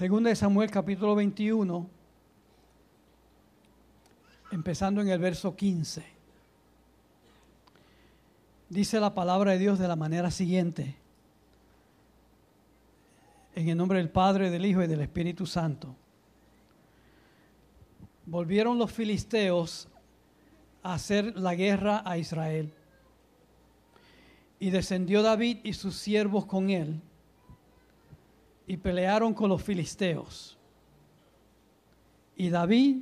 Segunda de Samuel capítulo 21, empezando en el verso 15. Dice la palabra de Dios de la manera siguiente. En el nombre del Padre, del Hijo y del Espíritu Santo. Volvieron los filisteos a hacer la guerra a Israel. Y descendió David y sus siervos con él y pelearon con los filisteos. Y David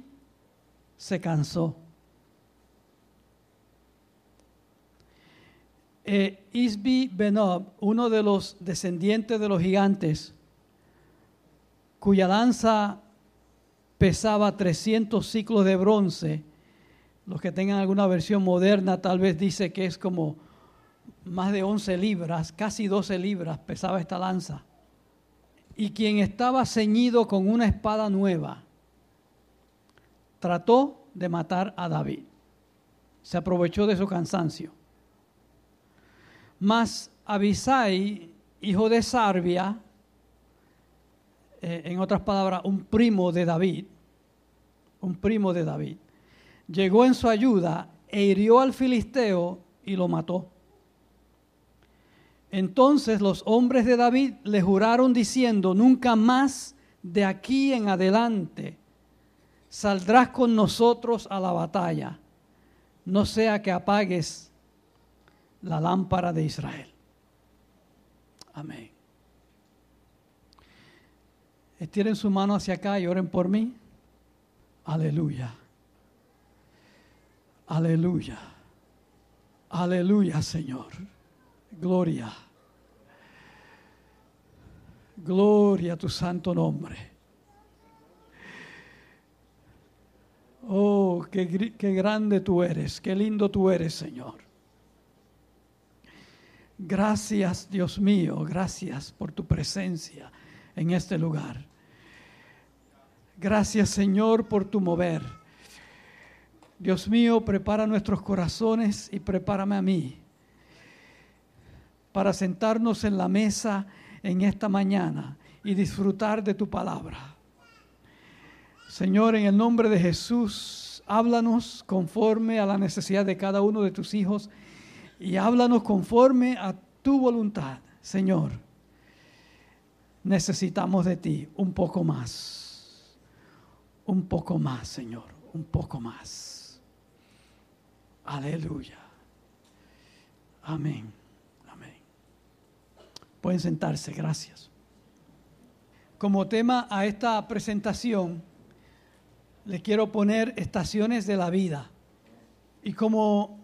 se cansó. Eh, Isbi Benob, uno de los descendientes de los gigantes, cuya lanza pesaba 300 ciclos de bronce, los que tengan alguna versión moderna tal vez dice que es como más de 11 libras, casi 12 libras pesaba esta lanza y quien estaba ceñido con una espada nueva, trató de matar a David. Se aprovechó de su cansancio. Mas Abisai, hijo de Sarbia, eh, en otras palabras, un primo de David, un primo de David, llegó en su ayuda e hirió al filisteo y lo mató. Entonces los hombres de David le juraron diciendo, nunca más de aquí en adelante saldrás con nosotros a la batalla, no sea que apagues la lámpara de Israel. Amén. Estiren su mano hacia acá y oren por mí. Aleluya. Aleluya. Aleluya, Señor. Gloria. Gloria a tu santo nombre. Oh, qué, grande tú eres, qué lindo tú eres, Señor. Gracias, Dios mío, gracias por tu presencia en este lugar. Gracias, Señor, por tu mover. Dios mío, prepara nuestros corazones y prepárame a mí para sentarnos en la mesa en esta mañana y disfrutar de tu palabra. Señor, en el nombre de Jesús, háblanos conforme a la necesidad de cada uno de tus hijos y háblanos conforme a tu voluntad, Señor. Necesitamos de ti un poco más, un poco más, Señor, un poco más. Aleluya. Amén. Pueden sentarse, gracias. Como tema a esta presentación, le quiero poner estaciones de la vida. Y como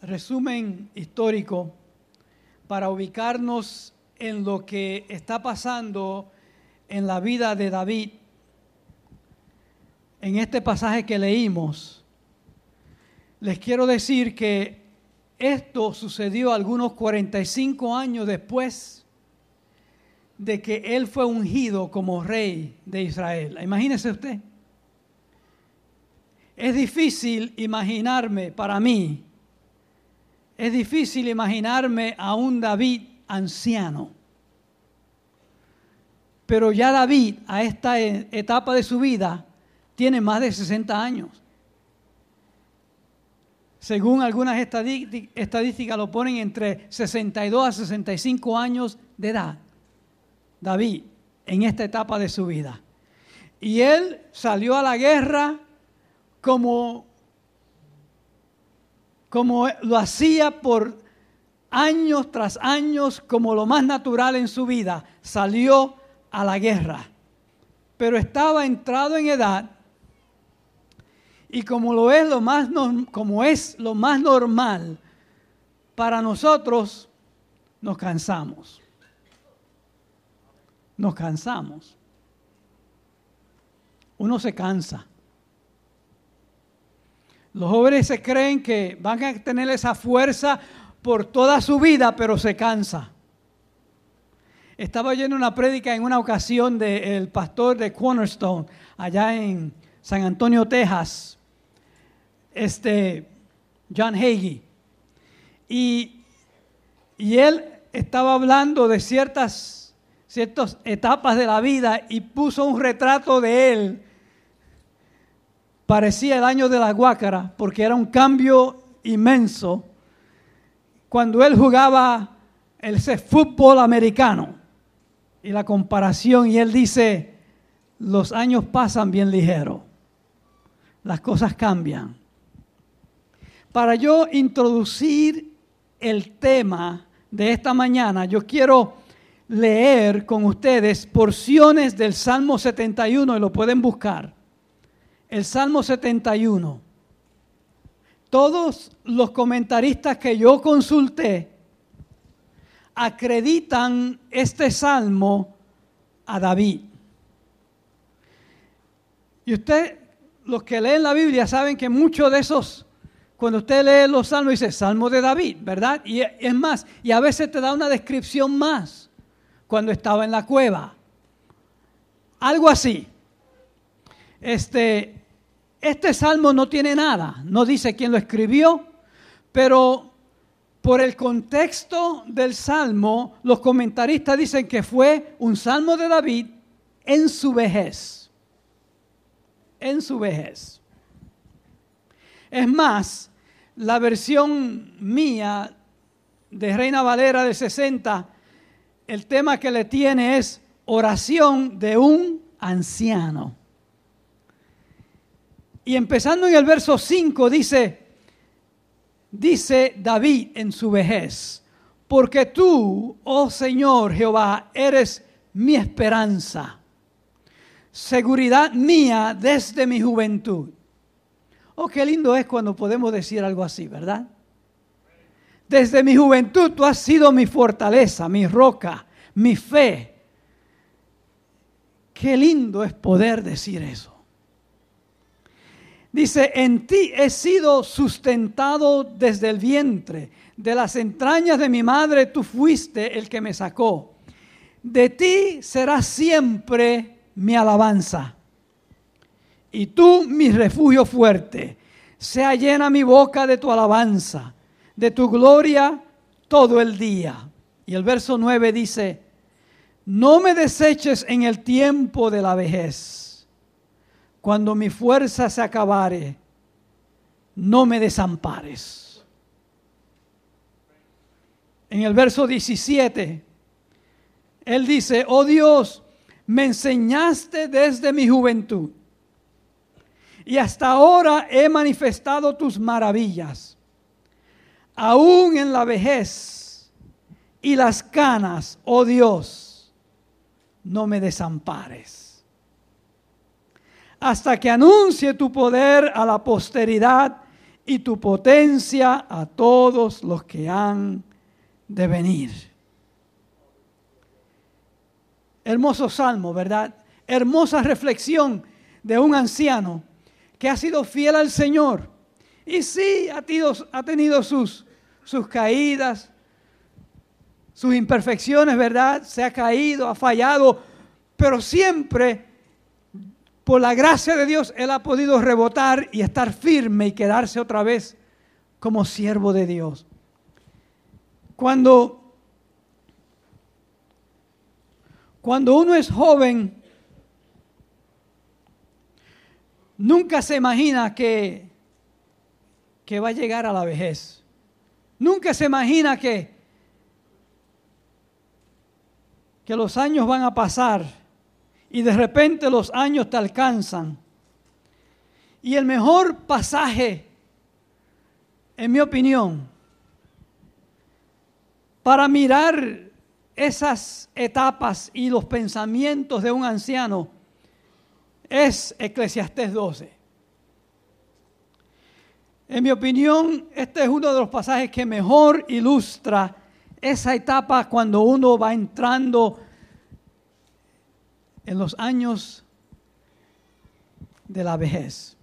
resumen histórico, para ubicarnos en lo que está pasando en la vida de David, en este pasaje que leímos, les quiero decir que esto sucedió algunos 45 años después de que él fue ungido como rey de Israel. Imagínese usted. Es difícil imaginarme para mí, es difícil imaginarme a un David anciano. Pero ya David a esta etapa de su vida tiene más de 60 años según algunas estadísticas, lo ponen entre 62 a 65 años de edad. David, en esta etapa de su vida. Y él salió a la guerra como, como lo hacía por años tras años, como lo más natural en su vida. Salió a la guerra. Pero estaba entrado en edad y como lo es lo más como es lo más normal para nosotros nos cansamos. Nos cansamos. Uno se cansa. Los jóvenes se creen que van a tener esa fuerza por toda su vida, pero se cansa. Estaba oyendo una prédica en una ocasión del pastor de Cornerstone, allá en San Antonio, Texas este, John Hagee. Y, y él estaba hablando de ciertas ciertas etapas de la vida y puso un retrato de él. Parecía el año de la guácara porque era un cambio inmenso cuando él jugaba ese fútbol americano y la comparación y él dice, los años pasan bien ligero, las cosas cambian. Para yo introducir el tema de esta mañana, yo quiero leer con ustedes porciones del Salmo 71 y lo pueden buscar. El Salmo 71. Todos los comentaristas que yo consulté acreditan este salmo a David. Y usted, los que leen la Biblia, saben que muchos de esos, cuando usted lee los salmos, dice Salmo de David, ¿verdad? Y es más, y a veces te da una descripción más cuando estaba en la cueva. Algo así. Este, este salmo no tiene nada, no dice quién lo escribió, pero por el contexto del salmo, los comentaristas dicen que fue un salmo de David en su vejez. En su vejez. Es más, la versión mía de Reina Valera de 60 el tema que le tiene es oración de un anciano. Y empezando en el verso 5 dice, dice David en su vejez, porque tú, oh Señor Jehová, eres mi esperanza, seguridad mía desde mi juventud. Oh, qué lindo es cuando podemos decir algo así, ¿verdad? Desde mi juventud tú has sido mi fortaleza, mi roca, mi fe. Qué lindo es poder decir eso. Dice, en ti he sido sustentado desde el vientre, de las entrañas de mi madre tú fuiste el que me sacó. De ti será siempre mi alabanza. Y tú mi refugio fuerte. Sea llena mi boca de tu alabanza de tu gloria todo el día. Y el verso 9 dice, no me deseches en el tiempo de la vejez, cuando mi fuerza se acabare, no me desampares. En el verso 17, él dice, oh Dios, me enseñaste desde mi juventud y hasta ahora he manifestado tus maravillas aún en la vejez y las canas, oh Dios, no me desampares. Hasta que anuncie tu poder a la posteridad y tu potencia a todos los que han de venir. Hermoso salmo, ¿verdad? Hermosa reflexión de un anciano que ha sido fiel al Señor y sí, ha tenido, sus caídas, sus imperfecciones, ¿verdad? Se ha caído, ha fallado, pero siempre, por la gracia de Dios, Él ha podido rebotar y estar firme y quedarse otra vez como siervo de Dios. Cuando, cuando uno es joven, nunca se imagina que que va a llegar a la vejez. Nunca se imagina que, que los años van a pasar y de repente los años te alcanzan. Y el mejor pasaje, en mi opinión, para mirar esas etapas y los pensamientos de un anciano es Eclesiastés 12. En mi opinión, este es uno de los pasajes que mejor ilustra esa etapa cuando uno va entrando en los años de la vejez.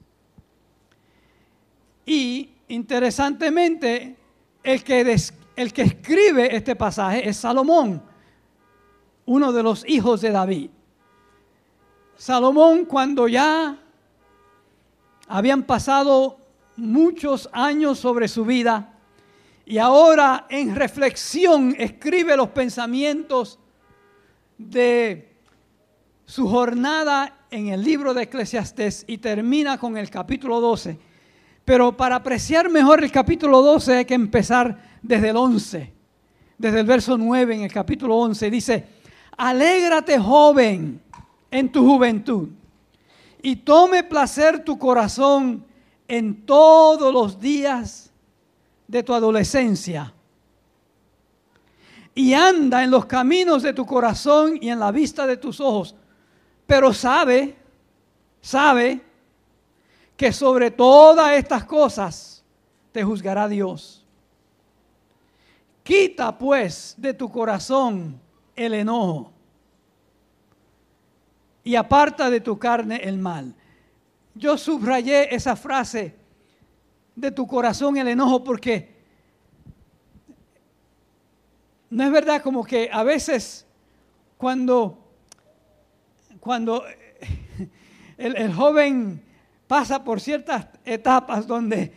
Y interesantemente, el que, el que escribe este pasaje es Salomón, uno de los hijos de David. Salomón cuando ya habían pasado muchos años sobre su vida y ahora en reflexión escribe los pensamientos de su jornada en el libro de Eclesiastés y termina con el capítulo 12. Pero para apreciar mejor el capítulo 12 hay que empezar desde el 11, desde el verso 9 en el capítulo 11. Dice, alégrate joven en tu juventud y tome placer tu corazón en todos los días de tu adolescencia. Y anda en los caminos de tu corazón y en la vista de tus ojos. Pero sabe, sabe que sobre todas estas cosas te juzgará Dios. Quita pues de tu corazón el enojo y aparta de tu carne el mal. Yo subrayé esa frase de tu corazón el enojo porque no es verdad como que a veces cuando, cuando el, joven pasa por ciertas etapas donde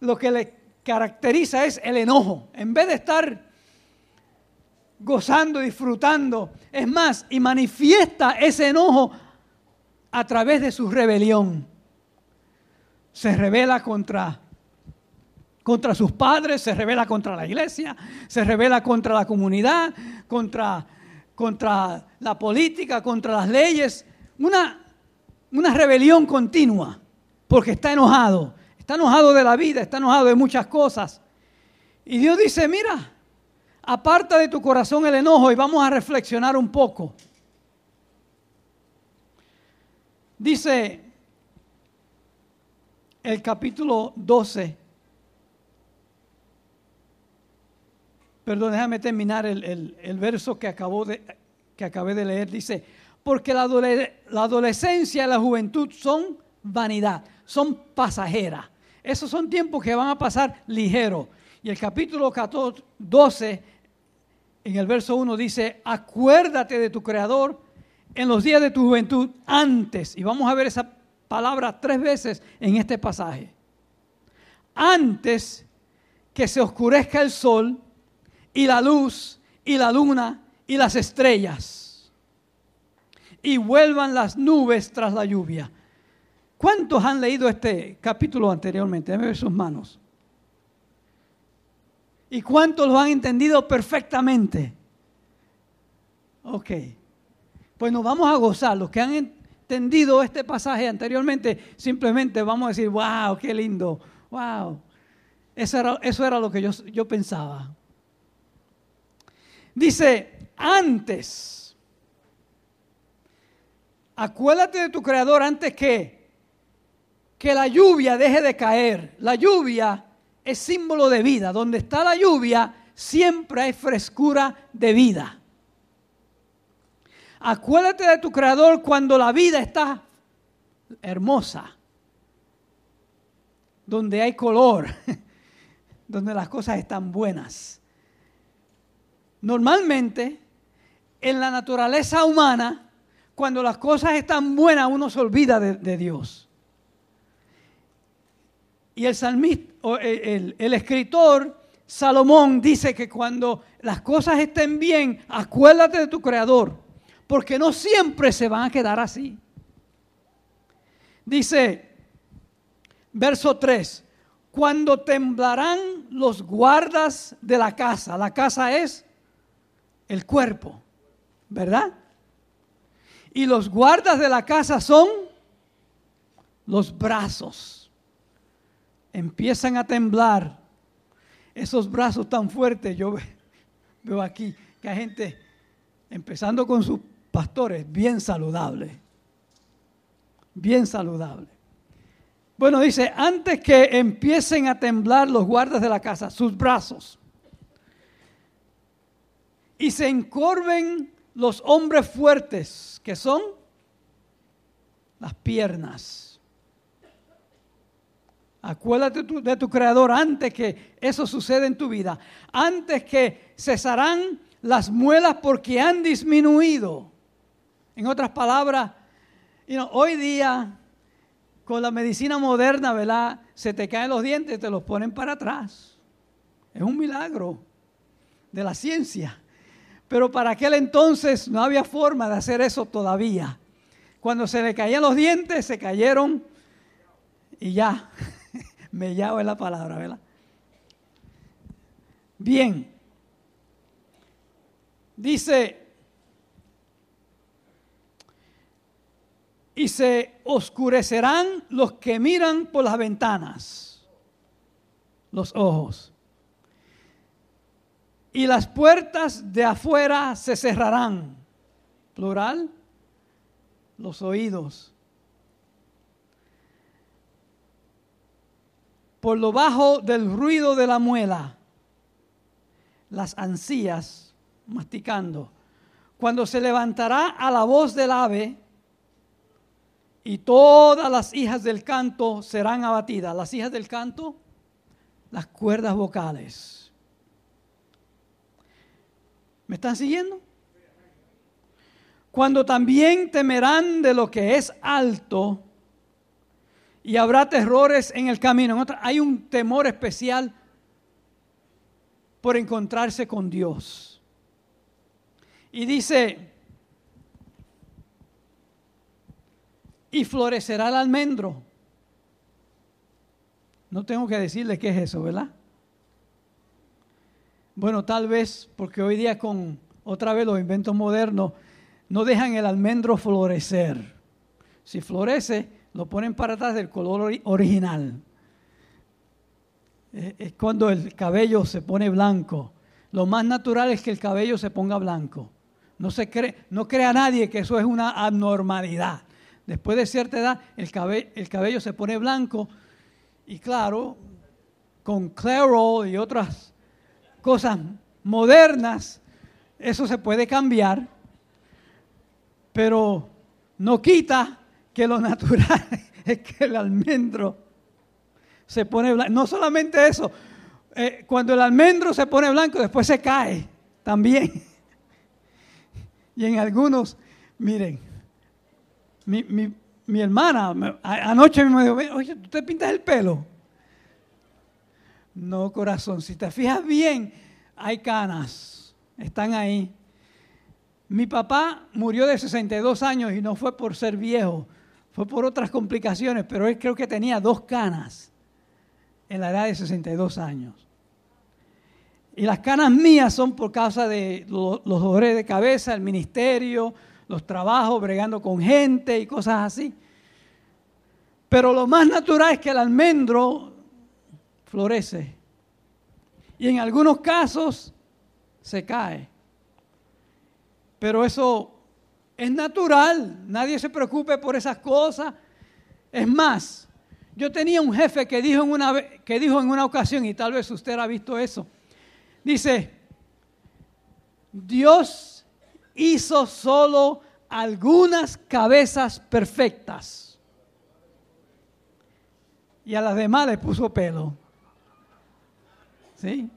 lo que le caracteriza es el enojo, en vez de estar gozando, disfrutando. Es más, y manifiesta ese enojo a través de su rebelión. Se revela contra, contra sus padres, se revela contra la iglesia, se revela contra la comunidad, contra, contra la política, contra las leyes. Una, una rebelión continua, porque está enojado. Está enojado de la vida, está enojado de muchas cosas. Y Dios dice, mira, aparta de tu corazón el enojo y vamos a reflexionar un poco. Dice el capítulo 12. Perdón, déjame terminar el, verso que, acabo de, que acabé de leer. Dice, porque la, la adolescencia y la juventud son vanidad, son pasajeras. Esos son tiempos que van a pasar ligero. Y el capítulo 14, 12 en el verso 1 dice, acuérdate de tu Creador en los días de tu juventud antes. Y vamos a ver esa palabra tres veces en este pasaje. Antes que se oscurezca el sol y la luz y la luna y las estrellas y vuelvan las nubes tras la lluvia. ¿Cuántos han leído este capítulo anteriormente? Déjenme ver sus manos. ¿Y cuántos lo han entendido perfectamente? Ok. Pues nos vamos a gozar. Los que han entendido este pasaje anteriormente, simplemente vamos a decir, wow, qué lindo. Wow. Eso era, eso era lo que yo, yo pensaba. Dice, antes, acuérdate de tu creador antes que, que la lluvia deje de caer. La lluvia es símbolo de vida. Donde está la lluvia, siempre hay frescura de vida. Acuérdate de tu creador cuando la vida está hermosa, donde hay color, donde las cosas están buenas. Normalmente, en la naturaleza humana, cuando las cosas están buenas, uno se olvida de, de Dios. Y el salmista, el, el, escritor Salomón dice que cuando las cosas estén bien, acuérdate de tu creador, porque no siempre se van a quedar así. Dice, verso 3, cuando temblarán los guardas de la casa, la casa es el cuerpo, ¿verdad? Y los guardas de la casa son los brazos empiezan a temblar esos brazos tan fuertes. Yo veo aquí que hay gente, empezando con sus pastores, bien saludable. Bien saludable. Bueno, dice, antes que empiecen a temblar los guardas de la casa, sus brazos, y se encorven los hombres fuertes, que son las piernas Acuérdate de tu creador antes que eso suceda en tu vida. Antes que cesarán las muelas porque han disminuido. En otras palabras, hoy día con la medicina moderna, ¿verdad? Se te caen los dientes te los ponen para atrás. Es un milagro de la ciencia. Pero para aquel entonces no había forma de hacer eso todavía. Cuando se le caían los dientes, se cayeron y ya. Me llamo en la palabra, ¿verdad? Bien. Dice, y se oscurecerán los que miran por las ventanas, los ojos. Y las puertas de afuera se cerrarán, plural, los oídos. Por lo bajo del ruido de la muela, las ansías masticando. Cuando se levantará a la voz del ave, y todas las hijas del canto serán abatidas. Las hijas del canto, las cuerdas vocales. ¿Me están siguiendo? Cuando también temerán de lo que es alto y habrá terrores en el camino. Hay un temor especial por encontrarse con Dios. Y dice, y florecerá el almendro. No tengo que decirle qué es eso, ¿verdad? Bueno, tal vez porque hoy día con otra vez los inventos modernos no dejan el almendro florecer. Si florece, lo ponen para atrás del color original. Es cuando el cabello se pone blanco. Lo más natural es que el cabello se ponga blanco. No, se cree, no crea nadie que eso es una abnormalidad. Después de cierta edad, el cabello, el cabello se pone blanco y claro, con Claro y otras cosas modernas, eso se puede cambiar, pero no quita que lo natural es que el almendro se pone blanco. No solamente eso, eh, cuando el almendro se pone blanco, después se cae también. Y en algunos, miren, mi, hermana anoche me dijo, oye, ¿tú te pintas el pelo? No, corazón, si te fijas bien, hay canas, están ahí. Mi papá murió de 62 años y no fue por ser viejo, fue por otras complicaciones, pero él creo que tenía dos canas en la edad de 62 años. Y las canas mías son por causa de los dolores de cabeza, el ministerio, los trabajos, bregando con gente y cosas así. Pero lo más natural es que el almendro florece. Y en algunos casos se cae. Pero eso es natural. Nadie se preocupe por esas cosas. Es más, yo tenía un jefe que dijo en una, que dijo en una ocasión, y tal vez usted ha visto eso. Dice, Dios hizo solo algunas cabezas perfectas. Y a las demás le puso pelo. ¿Sí?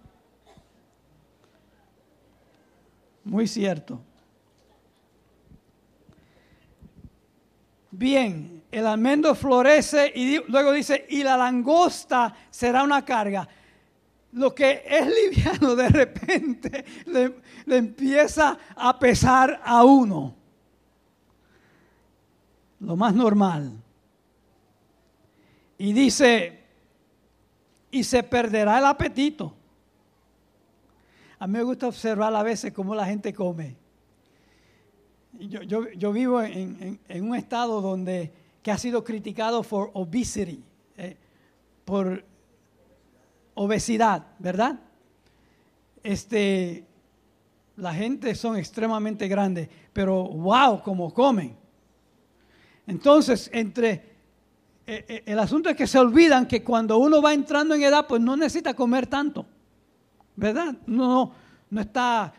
Muy cierto. Bien, el almendro florece y luego dice, y la langosta será una carga lo que es liviano de repente le, empieza a pesar a uno. Lo más normal. Y dice, y se perderá el apetito. A mí me gusta observar a veces cómo la gente come. Yo, vivo en, un estado donde que ha sido criticado por obesity, eh, por obesidad, ¿verdad? Este, la gente son extremadamente grandes, pero wow, como comen. Entonces, entre eh, eh, el asunto es que se olvidan que cuando uno va entrando en edad, pues no necesita comer tanto, ¿verdad? No, no está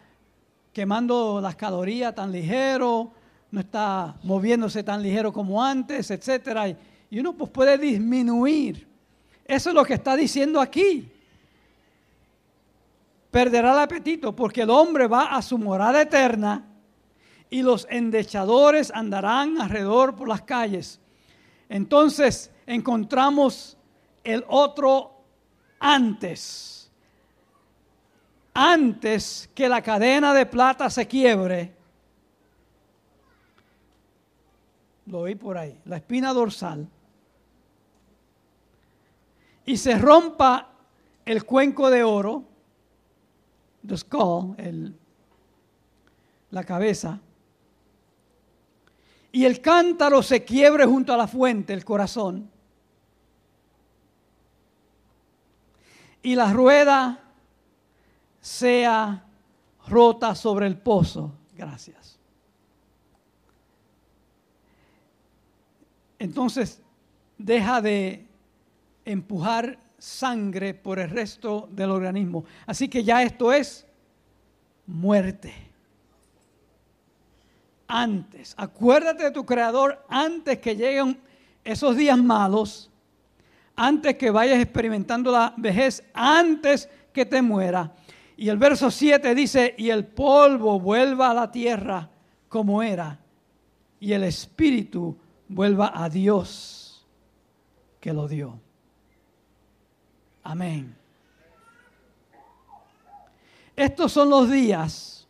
quemando las calorías tan ligero, no está moviéndose tan ligero como antes, y, y uno pues puede disminuir eso es lo que está diciendo aquí. Perderá el apetito porque el hombre va a su morada eterna y los endechadores andarán alrededor por las calles. Entonces encontramos el otro antes. Antes que la cadena de plata se quiebre, lo oí por ahí, la espina dorsal, y se rompa el cuenco de oro, the skull, la cabeza, y el cántaro se quiebre junto a la fuente, el corazón, y la rueda sea rota sobre el pozo. Gracias. Entonces deja de empujar sangre por el resto del organismo. Así que ya esto es muerte. Antes, acuérdate de tu creador antes que lleguen esos días malos, antes que vayas experimentando la vejez, antes que te muera. Y el verso 7 dice, y el polvo vuelva a la tierra como era, y el espíritu vuelva a Dios que lo dio. Amén. Estos son los días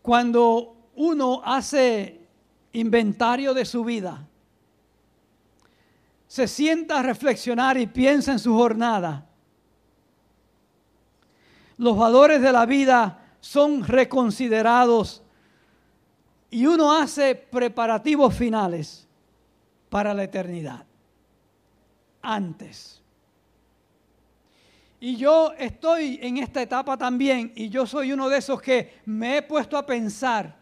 cuando uno hace inventario de su vida, se sienta a reflexionar y piensa en su jornada. Los valores de la vida son reconsiderados y uno hace preparativos finales para la eternidad antes. Y yo estoy en esta etapa también y yo soy uno de esos que me he puesto a pensar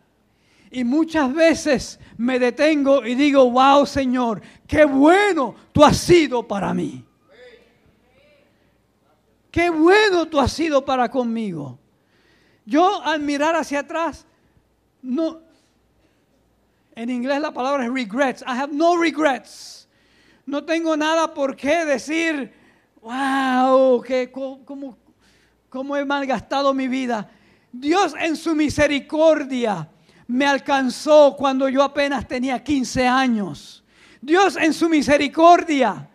y muchas veces me detengo y digo, wow Señor, qué bueno tú has sido para mí. Qué bueno tú has sido para conmigo. Yo al mirar hacia atrás, no, en inglés la palabra es regrets. I have no regrets no tengo nada por qué decir, wow, que, cómo, cómo he malgastado mi vida. Dios en su misericordia me alcanzó cuando yo apenas tenía 15 años. Dios en su misericordia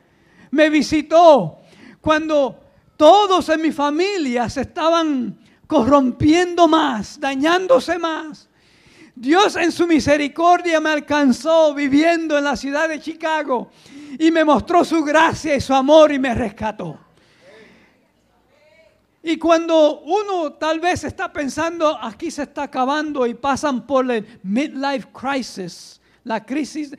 me visitó cuando todos en mi familia se estaban corrompiendo más, dañándose más. Dios en su misericordia me alcanzó viviendo en la ciudad de Chicago y me mostró su gracia y su amor y me rescató. Y cuando uno tal vez está pensando, aquí se está acabando y pasan por el midlife crisis, la crisis,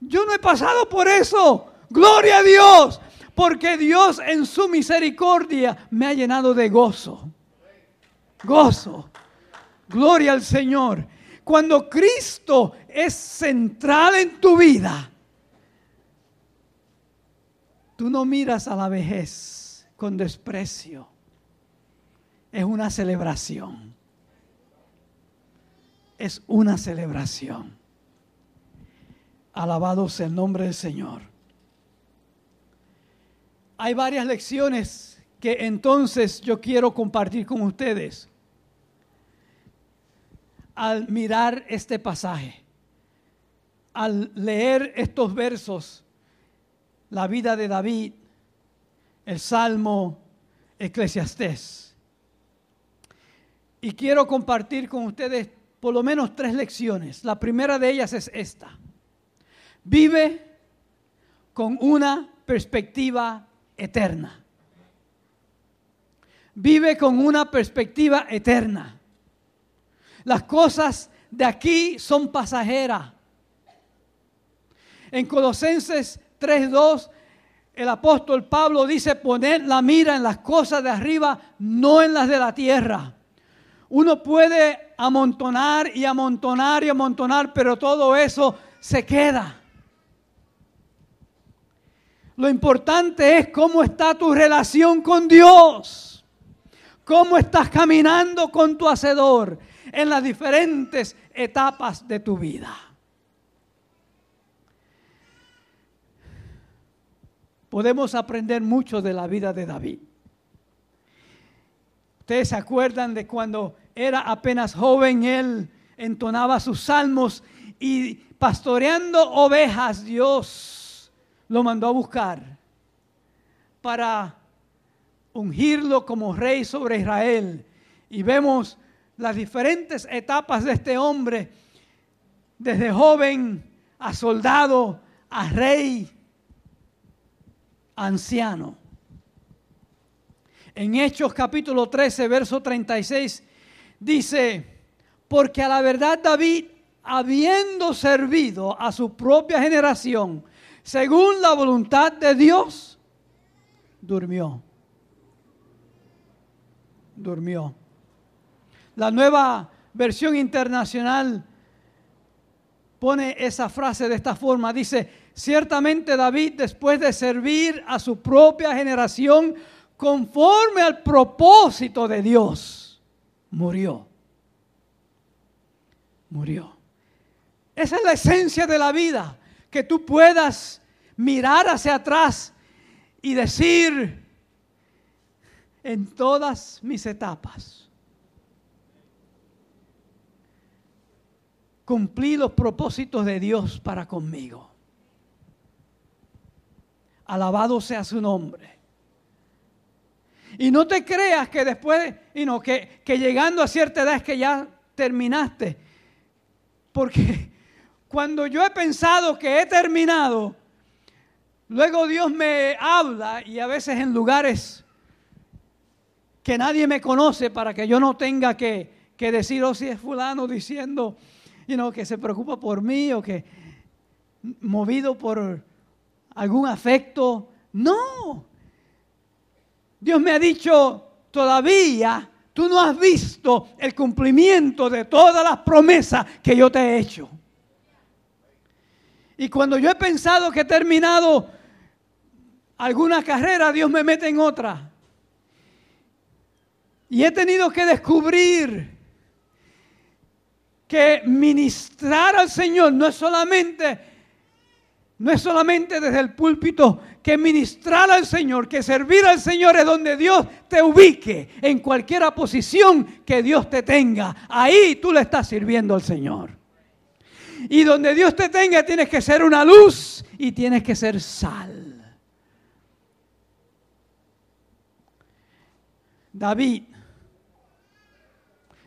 yo no he pasado por eso. Gloria a Dios, porque Dios en su misericordia me ha llenado de gozo. Gozo. Gloria al Señor. Cuando Cristo es central en tu vida, tú no miras a la vejez con desprecio. Es una celebración. Es una celebración. Alabado sea el nombre del Señor. Hay varias lecciones que entonces yo quiero compartir con ustedes al mirar este pasaje, al leer estos versos, la vida de David, el Salmo Eclesiastés. Y quiero compartir con ustedes por lo menos tres lecciones. La primera de ellas es esta. Vive con una perspectiva eterna. Vive con una perspectiva eterna. Las cosas de aquí son pasajeras. En Colosenses 3.2, el apóstol Pablo dice poner la mira en las cosas de arriba, no en las de la tierra. Uno puede amontonar y amontonar y amontonar, pero todo eso se queda. Lo importante es cómo está tu relación con Dios. Cómo estás caminando con tu Hacedor en las diferentes etapas de tu vida. Podemos aprender mucho de la vida de David. Ustedes se acuerdan de cuando era apenas joven, él entonaba sus salmos y pastoreando ovejas, Dios lo mandó a buscar para ungirlo como rey sobre Israel. Y vemos las diferentes etapas de este hombre, desde joven a soldado, a rey, anciano. En Hechos capítulo 13, verso 36, dice, porque a la verdad David, habiendo servido a su propia generación, según la voluntad de Dios, durmió. Durmió. La nueva versión internacional pone esa frase de esta forma. Dice, ciertamente David, después de servir a su propia generación conforme al propósito de Dios, murió. Murió. Esa es la esencia de la vida, que tú puedas mirar hacia atrás y decir, en todas mis etapas, cumplí los propósitos de Dios para conmigo. Alabado sea su nombre. Y no te creas que después, y no, que, que llegando a cierta edad es que ya terminaste. Porque cuando yo he pensado que he terminado, luego Dios me habla y a veces en lugares que nadie me conoce para que yo no tenga que, que decir, oh, si es fulano diciendo, que se preocupa por mí o que movido por algún afecto. No. Dios me ha dicho, todavía tú no has visto el cumplimiento de todas las promesas que yo te he hecho. Y cuando yo he pensado que he terminado alguna carrera, Dios me mete en otra. Y he tenido que descubrir que ministrar al Señor no es solamente no es solamente desde el púlpito que ministrar al Señor, que servir al Señor es donde Dios te ubique, en cualquier posición que Dios te tenga. Ahí tú le estás sirviendo al Señor. Y donde Dios te tenga tienes que ser una luz y tienes que ser sal. David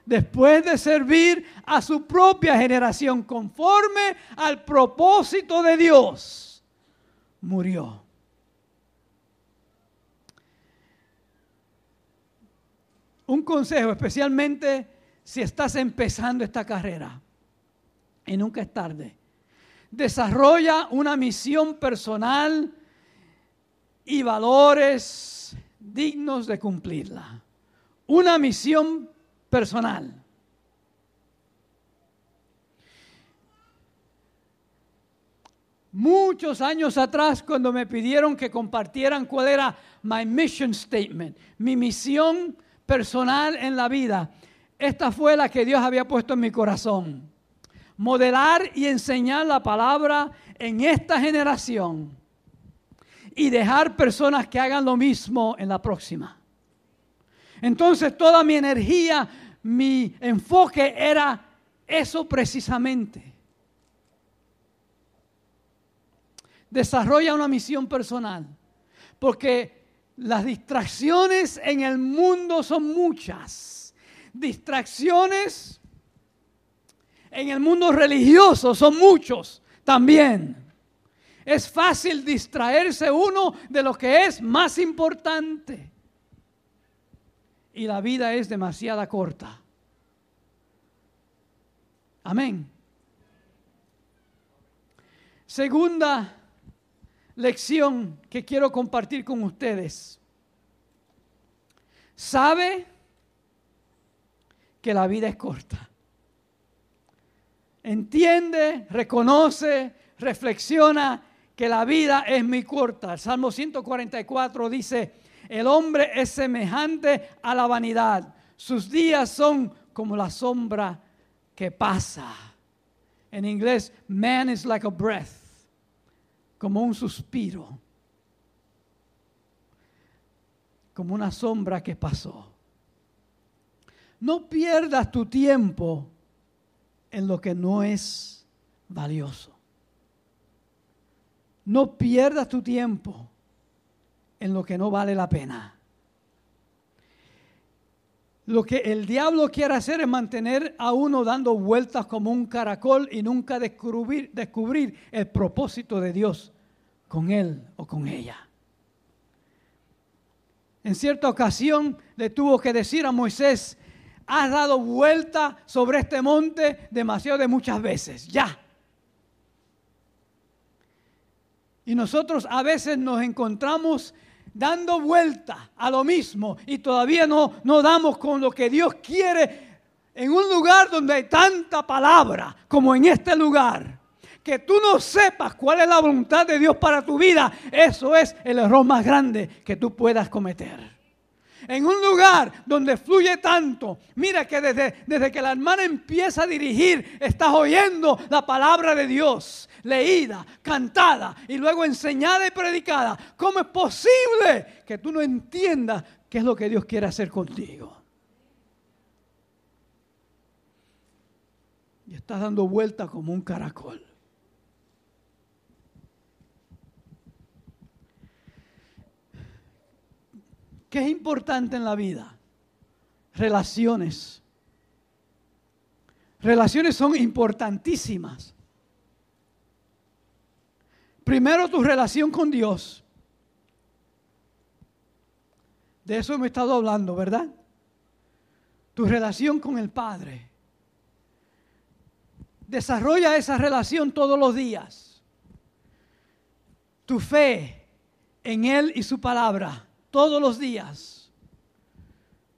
después de servir a su propia generación conforme al propósito de Dios, murió. Un consejo, especialmente si estás empezando esta carrera, y nunca es tarde. Desarrolla una misión personal y valores dignos de cumplirla. Una misión personal. Muchos años atrás, cuando me pidieron que compartieran cuál era my mission statement, mi misión personal en la vida, esta fue la que Dios había puesto en mi corazón. Modelar y enseñar la palabra en esta generación y dejar personas que hagan lo mismo en la próxima. Entonces toda mi energía, mi enfoque era eso precisamente. Desarrolla una misión personal, porque las distracciones en el mundo son muchas. Distracciones en el mundo religioso son muchos también. Es fácil distraerse uno de lo que es más importante y la vida es demasiada corta. Amén. Segunda lección que quiero compartir con ustedes. Sabe que la vida es corta. Entiende, reconoce, reflexiona que la vida es muy corta. El Salmo 144 dice, el hombre es semejante a la vanidad. Sus días son como la sombra que pasa. En inglés, man is like a breath, como un suspiro, como una sombra que pasó. No pierdas tu tiempo en lo que no es valioso. No pierdas tu tiempo en lo que no vale la pena. Lo que el diablo quiere hacer es mantener a uno dando vueltas como un caracol y nunca descubrir, descubrir el propósito de Dios con él o con ella. En cierta ocasión le tuvo que decir a Moisés, has dado vuelta sobre este monte demasiado de muchas veces, ya. Y nosotros a veces nos encontramos dando vuelta a lo mismo y todavía no, no damos con lo que Dios quiere en un lugar donde hay tanta palabra como en este lugar. Que tú no sepas cuál es la voluntad de Dios para tu vida, eso es el error más grande que tú puedas cometer en un lugar donde fluye tanto. Mira que desde, desde que la hermana empieza a dirigir, estás oyendo la palabra de Dios, leída, cantada y luego enseñada y predicada. ¿Cómo es posible que tú no entiendas qué es lo que Dios quiere hacer contigo? Y estás dando vuelta como un caracol. ¿Qué es importante en la vida? Relaciones. Relaciones son importantísimas. Primero tu relación con Dios. De eso me he estado hablando, ¿verdad? Tu relación con el Padre. Desarrolla esa relación todos los días. Tu fe en Él y su palabra todos los días.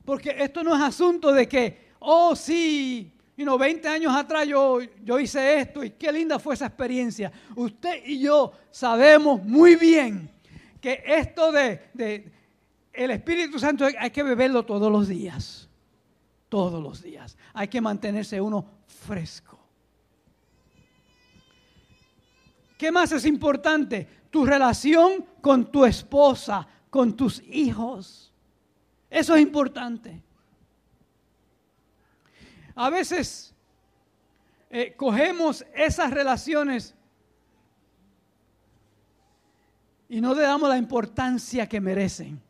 Porque esto no es asunto de que, oh sí, you know, 20 años atrás yo, yo hice esto y qué linda fue esa experiencia. Usted y yo sabemos muy bien que esto de, de el Espíritu Santo hay que beberlo todos los días. Todos los días. Hay que mantenerse uno fresco. ¿Qué más es importante? Tu relación con tu esposa, con tus hijos. Eso es importante. A veces eh, cogemos esas relaciones y no le damos la importancia que merecen.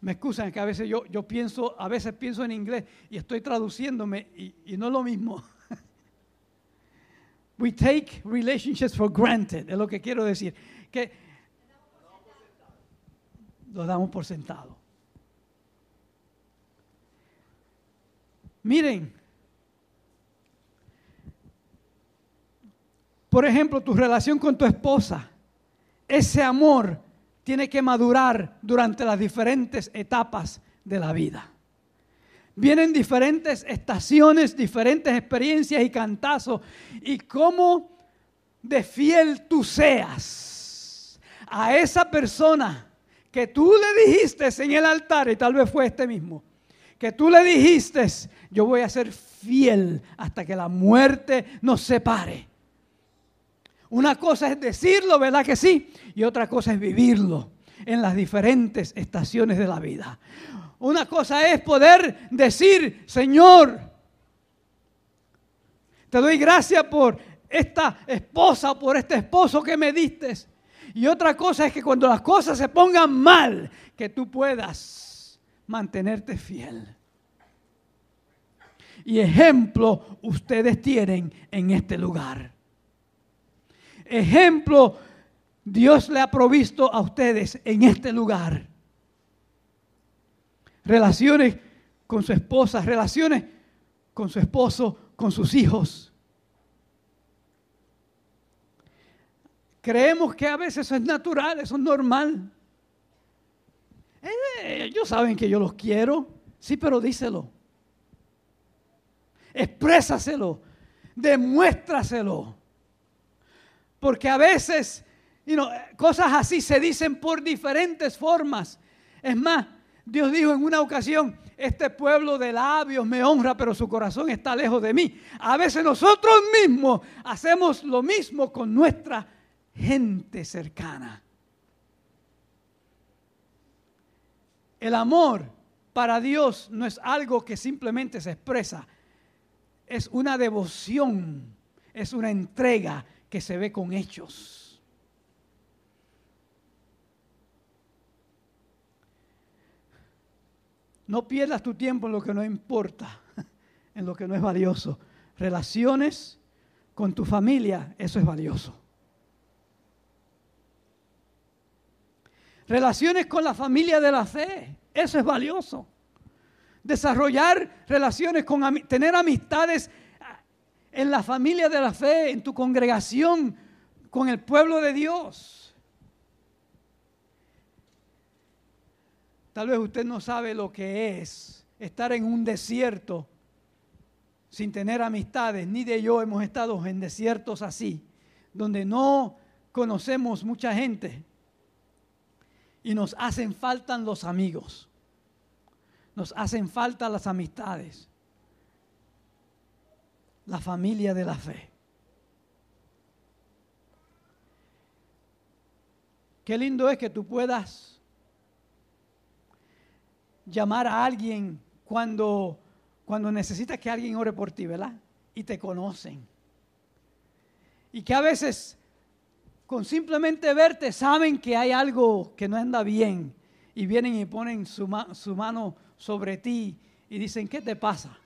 Me excusan que a veces yo, yo pienso, a veces pienso en inglés y estoy traduciéndome y, y no es lo mismo. We take relationships for granted, es lo que quiero decir. Que lo damos por sentado. Miren, por ejemplo, tu relación con tu esposa, ese amor tiene que madurar durante las diferentes etapas de la vida. Vienen diferentes estaciones, diferentes experiencias y cantazos. Y cómo de fiel tú seas a esa persona que tú le dijiste en el altar, y tal vez fue este mismo, que tú le dijiste, yo voy a ser fiel hasta que la muerte nos separe. Una cosa es decirlo, ¿verdad que sí? Y otra cosa es vivirlo en las diferentes estaciones de la vida. Una cosa es poder decir, Señor, te doy gracias por esta esposa, por este esposo que me diste. Y otra cosa es que cuando las cosas se pongan mal, que tú puedas mantenerte fiel. Y ejemplo ustedes tienen en este lugar. Ejemplo Dios le ha provisto a ustedes en este lugar. Relaciones con su esposa, relaciones con su esposo, con sus hijos Creemos que a veces eso es natural, eso es normal. Eh, ellos saben que yo los quiero, sí, pero díselo. Exprésaselo, demuéstraselo. Porque a veces cosas así se dicen por diferentes formas. Es más, Dios dijo en una ocasión, este pueblo de labios me honra, pero su corazón está lejos de mí. A veces nosotros mismos hacemos lo mismo con nuestra gente cercana. El amor para Dios no es algo que simplemente se expresa, es una devoción, es una entrega que se ve con hechos. No pierdas tu tiempo en lo que no importa, en lo que no es valioso. Relaciones con tu familia, eso es valioso. Relaciones con la familia de la fe, eso es valioso. Desarrollar relaciones con tener amistades en la familia de la fe, en tu congregación, con el pueblo de Dios. Tal vez usted no sabe lo que es estar en un desierto sin tener amistades, ni de yo hemos estado en desiertos así, donde no conocemos mucha gente y nos hacen falta los amigos, nos hacen falta las amistades, la familia de la fe. Qué lindo es que tú puedas llamar a alguien cuando cuando necesitas que alguien ore por ti, ¿verdad? Y te conocen. Y que a veces con simplemente verte saben que hay algo que no anda bien y vienen y ponen su, mano sobre ti y dicen, ¿qué te pasa?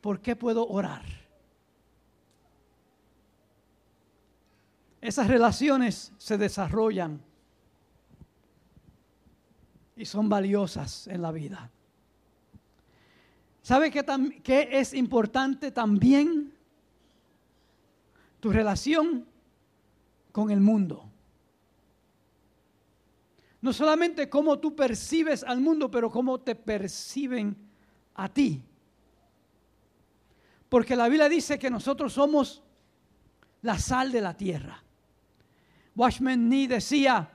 ¿Por qué puedo orar? Esas relaciones se desarrollan y son valiosas en la vida. ¿Sabe qué, es importante también? Tu relación con el mundo. No solamente cómo tú percibes al mundo, pero cómo te perciben a ti. Porque la Biblia dice que nosotros somos la sal de la tierra. Watchman Nee decía,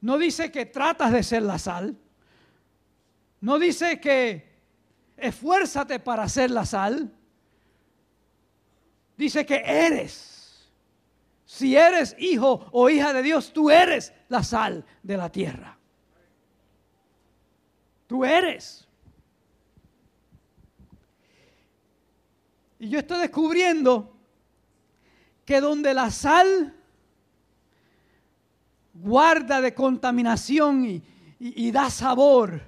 no dice que tratas de ser la sal, no dice que esfuérzate para hacer la sal. Dice que eres. Si eres hijo o hija de Dios, tú eres la sal de la tierra. Tú eres. Y yo estoy descubriendo que donde la sal guarda de contaminación y, da sabor,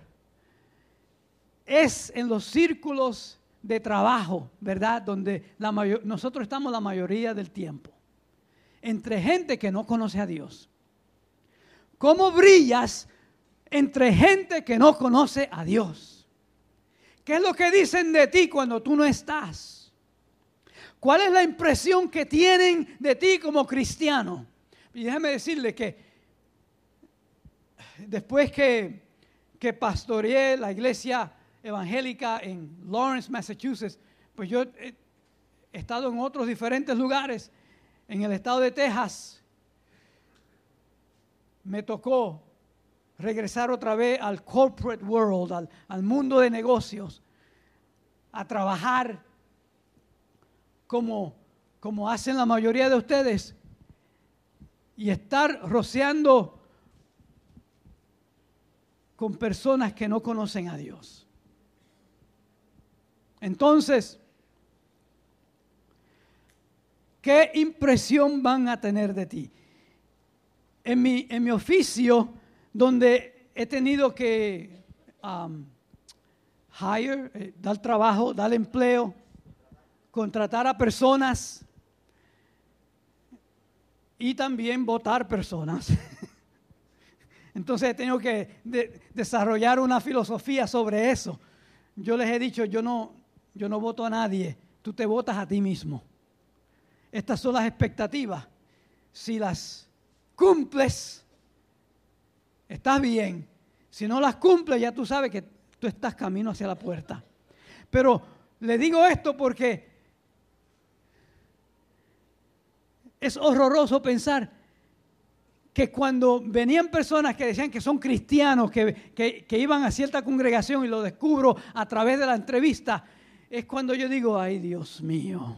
es en los círculos de trabajo, ¿verdad? Donde nosotros estamos la mayoría del tiempo. Entre gente que no conoce a Dios. ¿Cómo brillas entre gente que no conoce a Dios? ¿Qué es lo que dicen de ti cuando tú no estás? ¿Cuál es la impresión que tienen de ti como cristiano? Y déjame decirle que después que, que pastoreé la iglesia evangélica en Lawrence, Massachusetts, pues yo he estado en otros diferentes lugares. En el estado de Texas me tocó regresar otra vez al corporate world, al, mundo de negocios, a trabajar como, como hacen la mayoría de ustedes y estar rociando con personas que no conocen a Dios. Entonces, ¿qué impresión van a tener de ti? En mi, en mi oficio, donde he tenido que um, hire, eh, dar trabajo, dar empleo, contratar a personas y también votar personas. Entonces he tenido que desarrollar una filosofía sobre eso. Yo les he dicho, yo no, yo no voto a nadie, tú te votas a ti mismo. Estas son las expectativas. Si las cumples, estás bien. Si no las cumples, ya tú sabes que tú estás camino hacia la puerta. Pero le digo esto porque es horroroso pensar que cuando venían personas que decían que son cristianos, que, que, iban a cierta congregación y lo descubro a través de la entrevista, es cuando yo digo, ay Dios mío.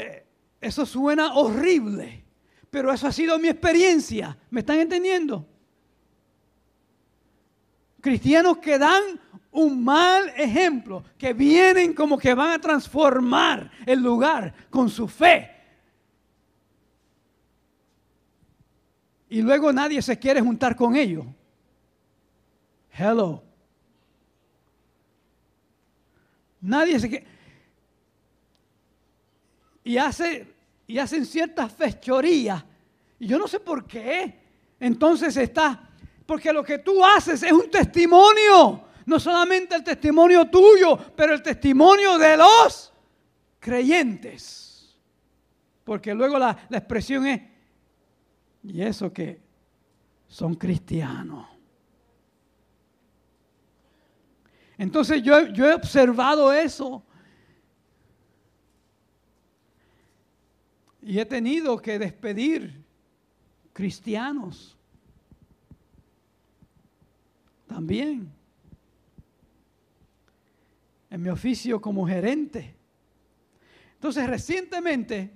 Eh, eso suena horrible, pero eso ha sido mi experiencia. ¿Me están entendiendo? Cristianos que dan un mal ejemplo, que vienen como que van a transformar el lugar con su fe. Y luego nadie se quiere juntar con ellos Hello. Nadie se que y hace y hacen ciertas fechorías. Y yo no sé por qué. Entonces está porque lo que tú haces es un testimonio, no solamente el testimonio tuyo, pero el testimonio de los creyentes. Porque luego la, la expresión es y eso que son cristianos. Entonces yo, yo he observado eso. Y he tenido que despedir cristianos. También. En mi oficio como gerente. Entonces recientemente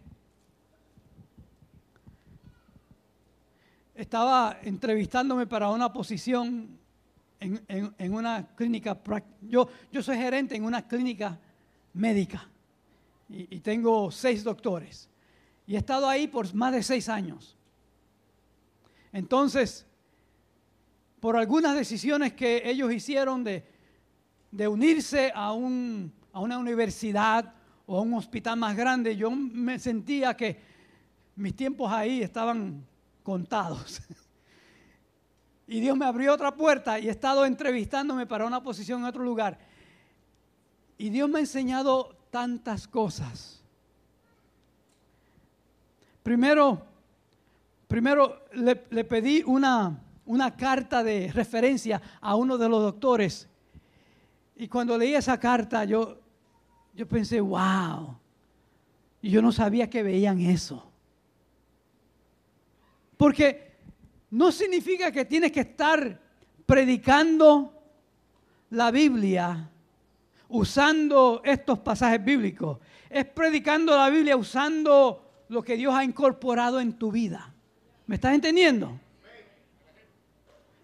estaba entrevistándome para una posición en, una clínica, yo, yo soy gerente en una clínica médica y, y tengo seis doctores y he estado ahí por más de seis años. Entonces, por algunas decisiones que ellos hicieron de, unirse a, a una universidad o a un hospital más grande, yo me sentía que mis tiempos ahí estaban contados. Y Dios me abrió otra puerta y he estado entrevistándome para una posición en otro lugar. Y Dios me ha enseñado tantas cosas. Primero, primero le, pedí una, una carta de referencia a uno de los doctores. Y cuando leí esa carta, yo, yo pensé, wow. Y yo no sabía que veían eso. Porque no significa que tienes que estar predicando la Biblia usando estos pasajes bíblicos. Es predicando la Biblia usando lo que Dios ha incorporado en tu vida. ¿Me estás entendiendo?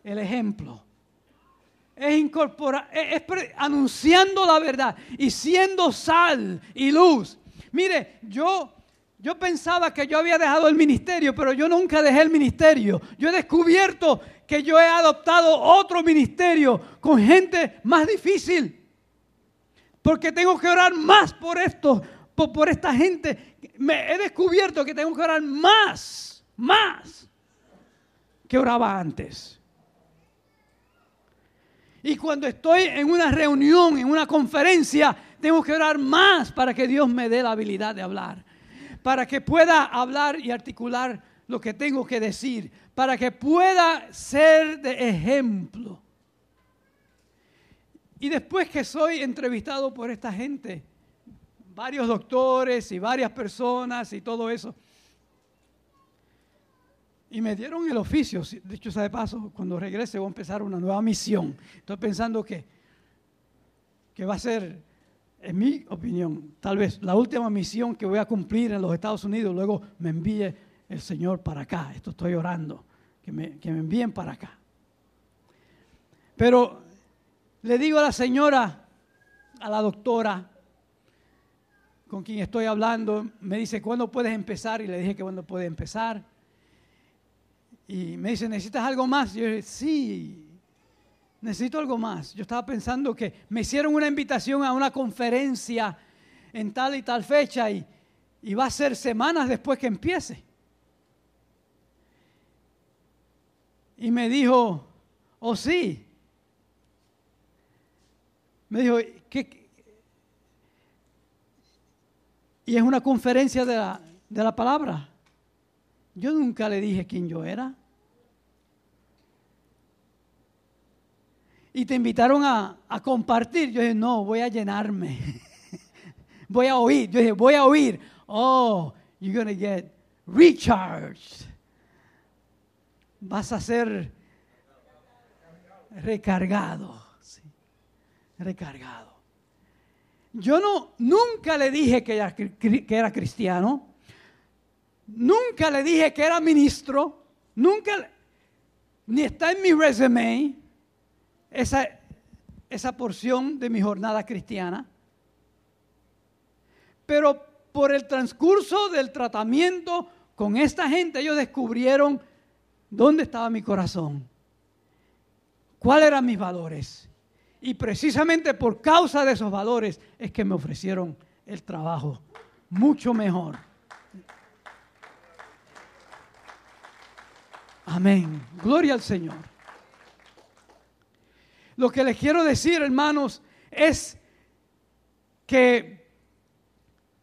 El ejemplo. Es, incorporar, es, anunciando la verdad y siendo sal y luz. Mire, yo yo pensaba que yo había dejado el ministerio, pero yo nunca dejé el ministerio. Yo he descubierto que yo he adoptado otro ministerio con gente más difícil. Porque tengo que orar más por esto, por, esta gente. Me he descubierto que tengo que orar más, más que oraba antes. Y cuando estoy en una reunión, en una conferencia, tengo que orar más para que Dios me dé la habilidad de hablar para que pueda hablar y articular lo que tengo que decir, para que pueda ser de ejemplo. Y después que soy entrevistado por esta gente, varios doctores y varias personas y todo eso, y me dieron el oficio, dicho sea de paso, cuando regrese voy a empezar una nueva misión. Estoy pensando que, que va a ser en mi opinión, tal vez la última misión que voy a cumplir en los Estados Unidos, luego me envíe el Señor para acá. Esto estoy orando, que me, que me envíen para acá. Pero le digo a la señora, a la doctora, con quien estoy hablando, me dice, ¿cuándo puedes empezar? Y le dije que cuándo puede empezar. Y me dice, ¿necesitas algo más? Y yo dije, sí, necesito algo más. Yo estaba pensando que me hicieron una invitación a una conferencia en tal y tal fecha y, va a ser semanas después que empiece. Y me dijo, oh sí. Me dijo, ¿qué? Y es una conferencia de la, de la palabra. Yo nunca le dije quién yo era. y te invitaron a, compartir. Yo dije, no, voy a llenarme. voy a oír. Yo dije, voy a oír. Oh, you're going to get recharged. Vas a ser recargado. recargado. Yo no, nunca le dije que era, cristiano. Nunca le dije que era ministro. Nunca, ni está en mi resume esa, esa porción de mi jornada cristiana. Pero por el transcurso del tratamiento con esta gente, ellos descubrieron dónde estaba mi corazón. cuáles eran mis valores. Y precisamente por causa de esos valores es que me ofrecieron el trabajo mucho mejor. Amén. Gloria al Señor. Lo que les quiero decir, hermanos, es que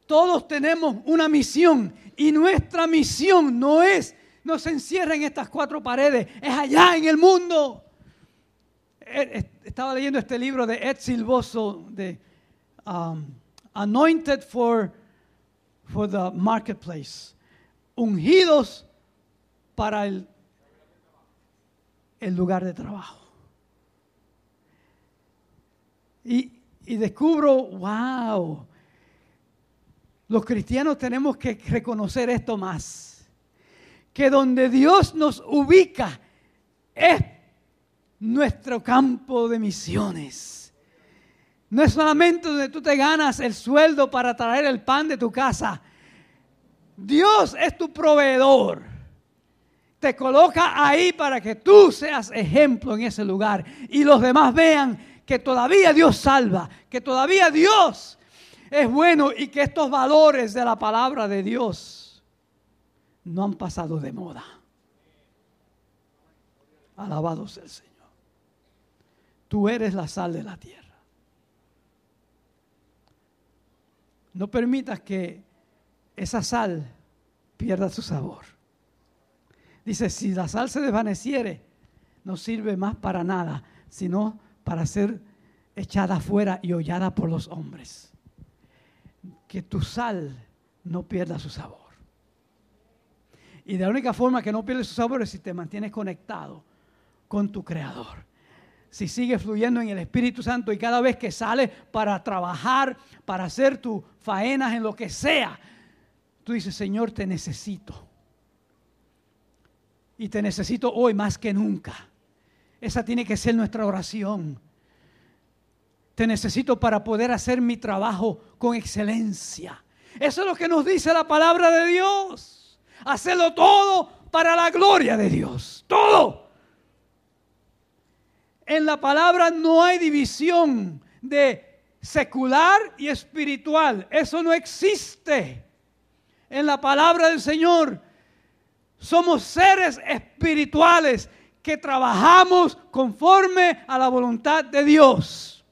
todos tenemos una misión y nuestra misión no es, no se encierra en estas cuatro paredes, es allá en el mundo. Estaba leyendo este libro de Ed Silvoso de um, Anointed for, for the Marketplace, ungidos para el, el lugar de trabajo. Y, y descubro, wow, los cristianos tenemos que reconocer esto más, que donde Dios nos ubica es nuestro campo de misiones. No es solamente donde tú te ganas el sueldo para traer el pan de tu casa. Dios es tu proveedor. Te coloca ahí para que tú seas ejemplo en ese lugar y los demás vean que todavía Dios salva, que todavía Dios es bueno y que estos valores de la palabra de Dios no han pasado de moda. Alabado sea el Señor. Tú eres la sal de la tierra. No permitas que esa sal pierda su sabor. Dice, si la sal se desvaneciere, no sirve más para nada, sino para ser echada afuera y hollada por los hombres. Que tu sal no pierda su sabor. Y de la única forma que no pierde su sabor es si te mantienes conectado con tu Creador. Si sigues fluyendo en el Espíritu Santo y cada vez que sales para trabajar, para hacer tus faenas en lo que sea, tú dices, Señor, te necesito. Y te necesito hoy más que nunca. Esa tiene que ser nuestra oración. Te necesito para poder hacer mi trabajo con excelencia. Eso es lo que nos dice la palabra de Dios. Hacerlo todo para la gloria de Dios. Todo. En la palabra no hay división de secular y espiritual. Eso no existe. En la palabra del Señor somos seres espirituales que trabajamos conforme a la voluntad de Dios.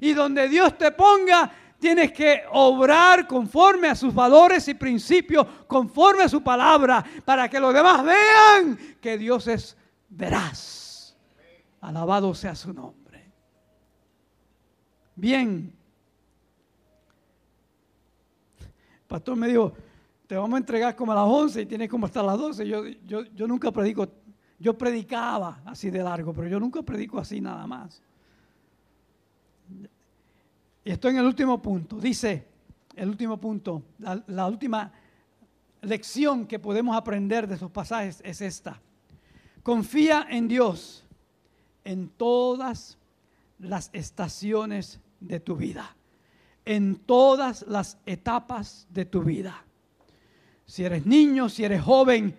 Y donde Dios te ponga, tienes que obrar conforme a sus valores y principios, conforme a su palabra, para que los demás vean que Dios es veraz. Alabado sea su nombre. Bien. pastor me dijo, te vamos a entregar como a las 11 y tienes como hasta las 12. Yo, yo, yo nunca predico yo predicaba así de largo, pero yo nunca predico así nada más. Y estoy en el último punto. Dice, el último punto, la, última lección que podemos aprender de estos pasajes es esta. Confía en Dios en todas las estaciones de tu vida, en todas las etapas de tu vida. Si eres niño, si eres joven,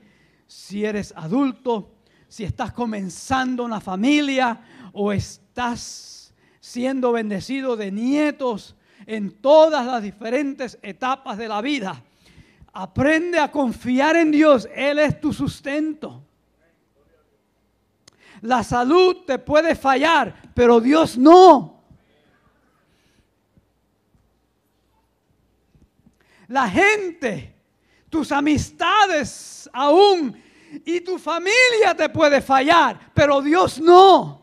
si eres adulto, si estás comenzando una familia o estás siendo bendecido de nietos en todas las diferentes etapas de la vida. Aprende a confiar en Dios, Él es tu sustento. La salud te puede fallar, pero Dios no. La gente, tus amistades aún y tu familia te puede fallar, pero Dios no.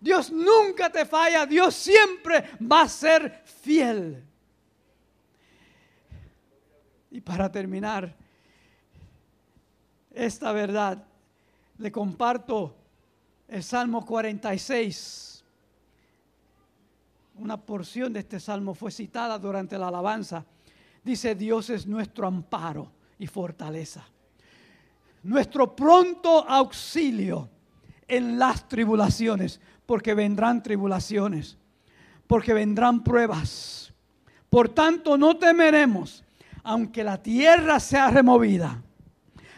Dios nunca te falla, Dios siempre va a ser fiel. Y para terminar esta verdad, le comparto el Salmo 46. Una porción de este salmo fue citada durante la alabanza. Dice, Dios es nuestro amparo y fortaleza nuestro pronto auxilio en las tribulaciones, porque vendrán tribulaciones, porque vendrán pruebas. Por tanto, no temeremos, aunque la tierra sea removida,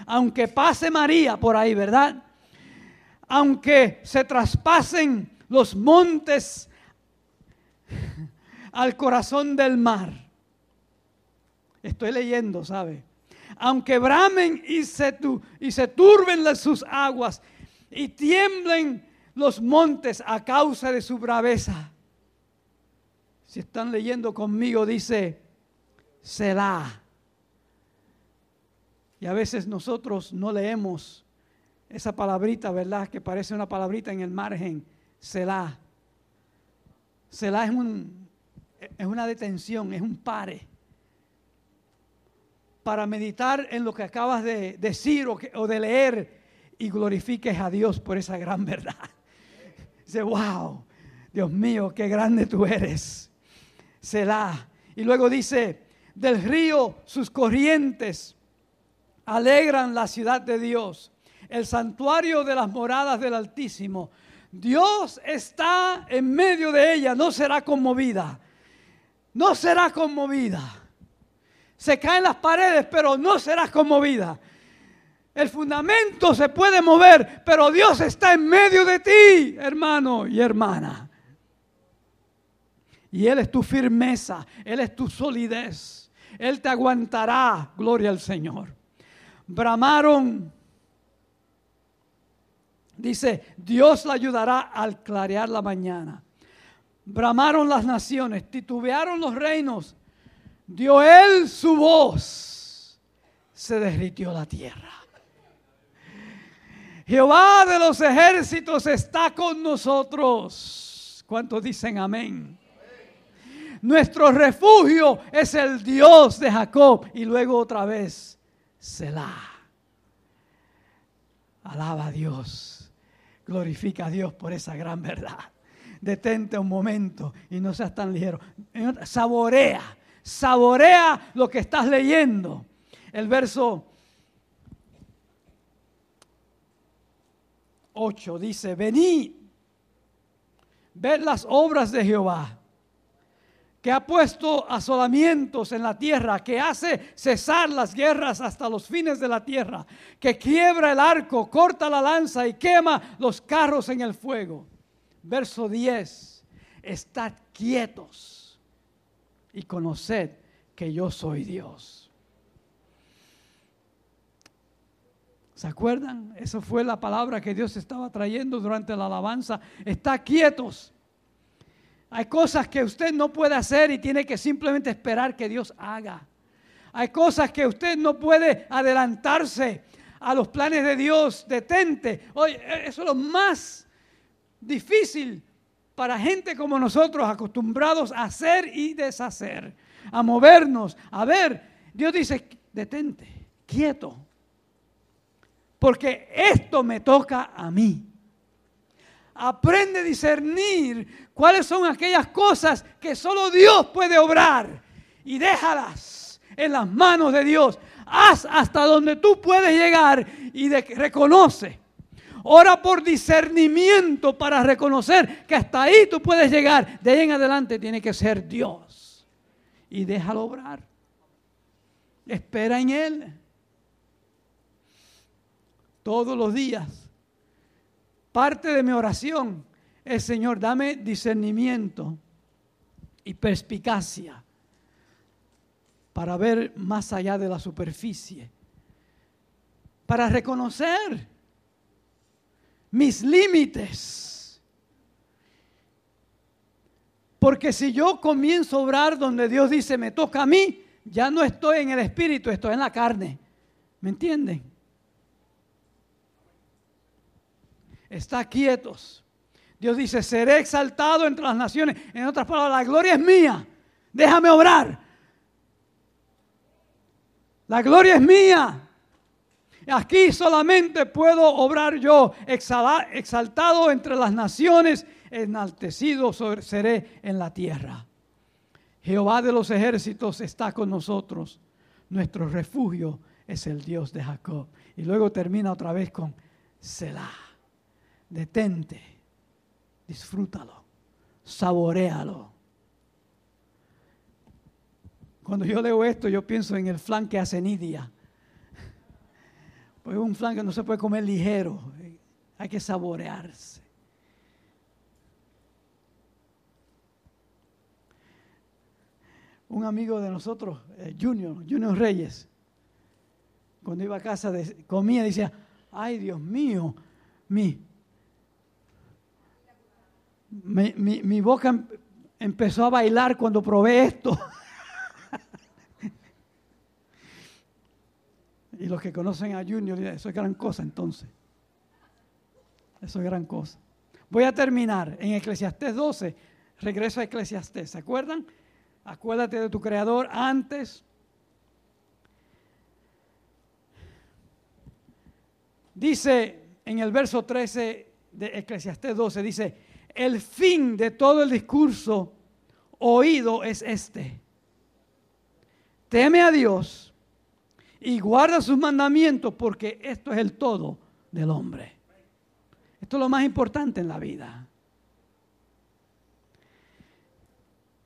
aunque pase María por ahí, ¿verdad? aunque se traspasen los montes al corazón del mar. Estoy leyendo, ¿sabe? Aunque bramen y se, turben sus aguas y tiemblen los montes a causa de su braveza. Si están leyendo conmigo, dice, Selah. Y a veces nosotros no leemos esa palabrita, ¿verdad? Que parece una palabrita en el margen, Selah. Selah es, un, es una detención, es un pare. Para meditar en lo que acabas de decir o, o de leer y glorifiques a Dios por esa gran verdad. Dice, wow, Dios mío, qué grande tú eres. Selah. Y luego dice, del río sus corrientes alegran la ciudad de Dios, el santuario de las moradas del Altísimo. Dios está en medio de ella, no será conmovida. No será conmovida. Se caen las paredes, pero no será conmovida. El fundamento se puede mover, pero Dios está en medio de ti, hermano y hermana. Y Él es tu firmeza, Él es tu solidez. Él te aguantará, gloria al Señor. Bramaron, dice, Dios la ayudará al clarear la mañana. Bramaron las naciones, titubearon los reinos, dio Él su voz, se derritió la tierra. Jehová de los ejércitos está con nosotros. ¿Cuántos dicen amén? Nuestro refugio es el Dios de Jacob. Y luego otra vez, Selah. Alaba a Dios. Glorifica a Dios por esa gran verdad. Detente un momento y no seas tan ligero. Saborea, saborea lo que estás leyendo. El verso 8 dice, venid, ved las obras de Jehová, que ha puesto asolamientos en la tierra, que hace cesar las guerras hasta los fines de la tierra, que quiebra el arco, corta la lanza y quema los carros en el fuego. Verso 10, estad quietos y conoced que yo soy Dios. ¿Se acuerdan? Esa fue la palabra que Dios estaba trayendo durante la alabanza. Está quietos. Hay cosas que usted no puede hacer y tiene que simplemente esperar que Dios haga. Hay cosas que usted no puede adelantarse a los planes de Dios. Detente. Oye, eso es lo más difícil para gente como nosotros, acostumbrados a hacer y deshacer, a movernos. A ver, Dios dice, detente, quieto porque esto me toca a mí. Aprende a discernir cuáles son aquellas cosas que solo Dios puede obrar y déjalas en las manos de Dios. Haz hasta donde tú puedes llegar y reconoce. Ora por discernimiento para reconocer que hasta ahí tú puedes llegar. De ahí en adelante tiene que ser Dios. Y déjalo obrar. Espera en Él todos los días. Parte de mi oración es, Señor, dame discernimiento y perspicacia para ver más allá de la superficie, para reconocer mis límites. Porque si yo comienzo a obrar donde Dios dice me toca a mí, ya no estoy en el espíritu, estoy en la carne. ¿Me entienden? Está quietos. Dios dice, seré exaltado entre las naciones. En otras palabras, la gloria es mía. Déjame obrar. La gloria es mía. Aquí solamente puedo obrar yo, exaltado entre las naciones, enaltecido seré en la tierra. Jehová de los ejércitos está con nosotros. Nuestro refugio es el Dios de Jacob. Y luego termina otra vez con Selah detente, disfrútalo, saborealo. Cuando yo leo esto, yo pienso en el flan que hace Nidia. Pues un flan que no se puede comer ligero. hay que saborearse. Un amigo de nosotros, eh, Junior, Junior Reyes, cuando iba a casa comía, decía, ay Dios mío, mi, mi, mi boca em, empezó a bailar cuando probé esto. y los que conocen a Junior, eso es gran cosa entonces. Eso es gran cosa. Voy a terminar en Eclesiastés 12. Regreso a Eclesiastés. ¿Se acuerdan? Acuérdate de tu creador antes. Dice en el verso 13 de Eclesiastés 12, dice, el fin de todo el discurso oído es este. Teme a Dios y guarda sus mandamientos porque esto es el todo del hombre. Esto es lo más importante en la vida.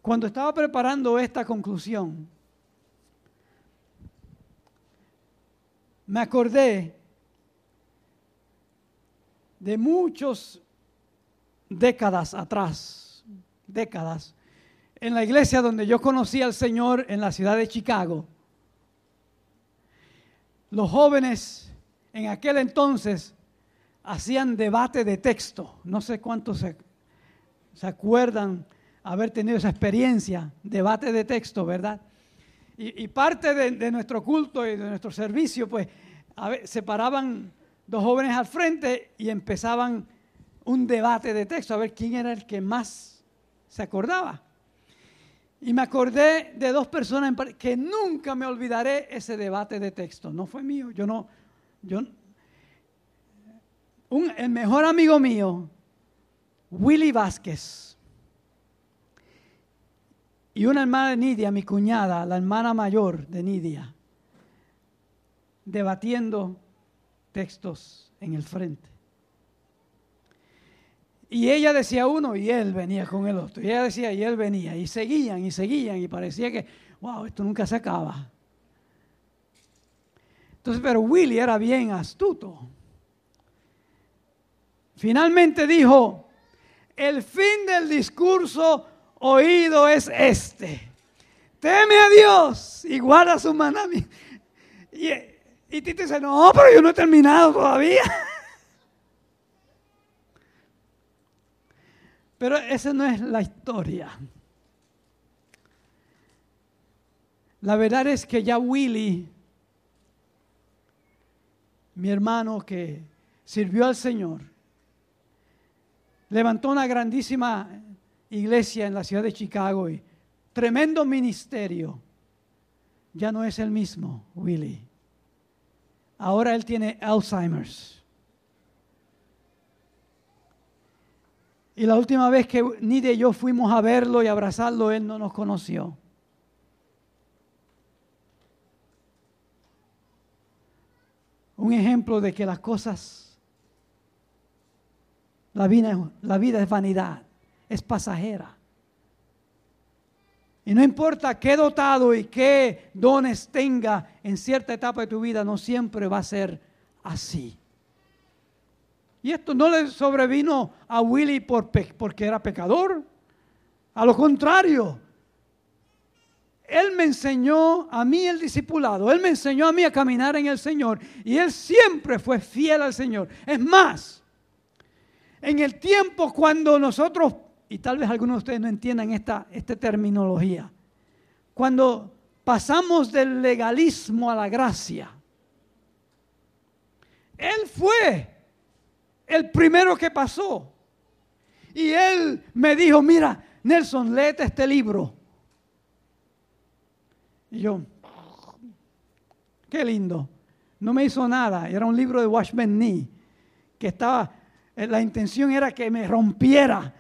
Cuando estaba preparando esta conclusión, me acordé de muchos décadas atrás, décadas, en la iglesia donde yo conocí al Señor en la ciudad de Chicago. Los jóvenes en aquel entonces hacían debate de texto. No sé cuántos se, acuerdan haber tenido esa experiencia, debate de texto, ¿verdad? Y, parte de, nuestro culto y de nuestro servicio, pues se paraban dos jóvenes al frente y empezaban un debate de texto, a ver quién era el que más se acordaba. Y me acordé de dos personas que nunca me olvidaré ese debate de texto. No fue mío, yo no, yo, un, el mejor amigo mío, Willy Vázquez y una hermana de Nidia, mi cuñada, la hermana mayor de Nidia, debatiendo textos en el frente. Y ella decía uno y él venía con el otro. Y ella decía y él venía. Y seguían y seguían y parecía que, wow, esto nunca se acaba. Entonces, pero Willy era bien astuto. Finalmente dijo, el fin del discurso oído es este. Teme a Dios y guarda su mandamientos. Y, y Tito dice, no, pero yo no he terminado todavía. Pero esa no es la historia. La verdad es que ya Willy, mi hermano que sirvió al Señor, levantó una grandísima iglesia en la ciudad de Chicago y tremendo ministerio. Ya no es el mismo, Willy. Ahora él tiene Alzheimer's. Y la última vez que Nidia y yo fuimos a verlo y abrazarlo, él no nos conoció. Un ejemplo de que las cosas, la vida, la vida es vanidad es pasajera. Y no importa qué dotado y qué dones tenga en cierta etapa de tu vida, no siempre va a ser así. Y esto no le sobrevino a Willy por porque era pecador. A lo contrario, él me enseñó a mí el discipulado, Él me enseñó a mí a caminar en el Señor y Él siempre fue fiel al Señor. Es más, en el tiempo cuando nosotros y tal vez algunos de ustedes no entiendan esta, esta terminología. Cuando pasamos del legalismo a la gracia, Él fue el primero que pasó. Y Él me dijo, mira, Nelson, léete este libro. Y yo, qué lindo. No me hizo nada. Era un libro de Watchman Nee, que estaba, eh, la intención era que me rompiera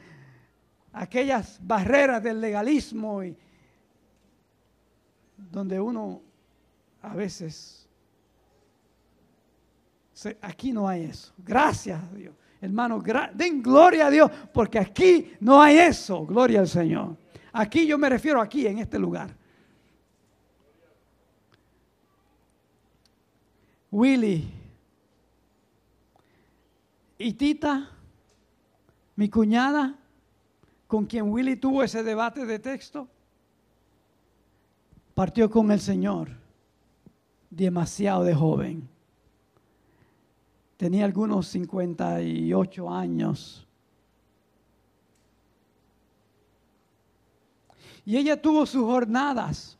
aquellas barreras del legalismo y donde uno a veces aquí no hay eso. Gracias a Dios. Hermano, den gloria a Dios porque aquí no hay eso. Gloria al Señor. Aquí yo me refiero aquí en este lugar. Willy Y Tita, mi cuñada, con quien Willy tuvo ese debate de texto, partió con el Señor demasiado de joven. Tenía algunos 58 años. Y ella tuvo sus jornadas.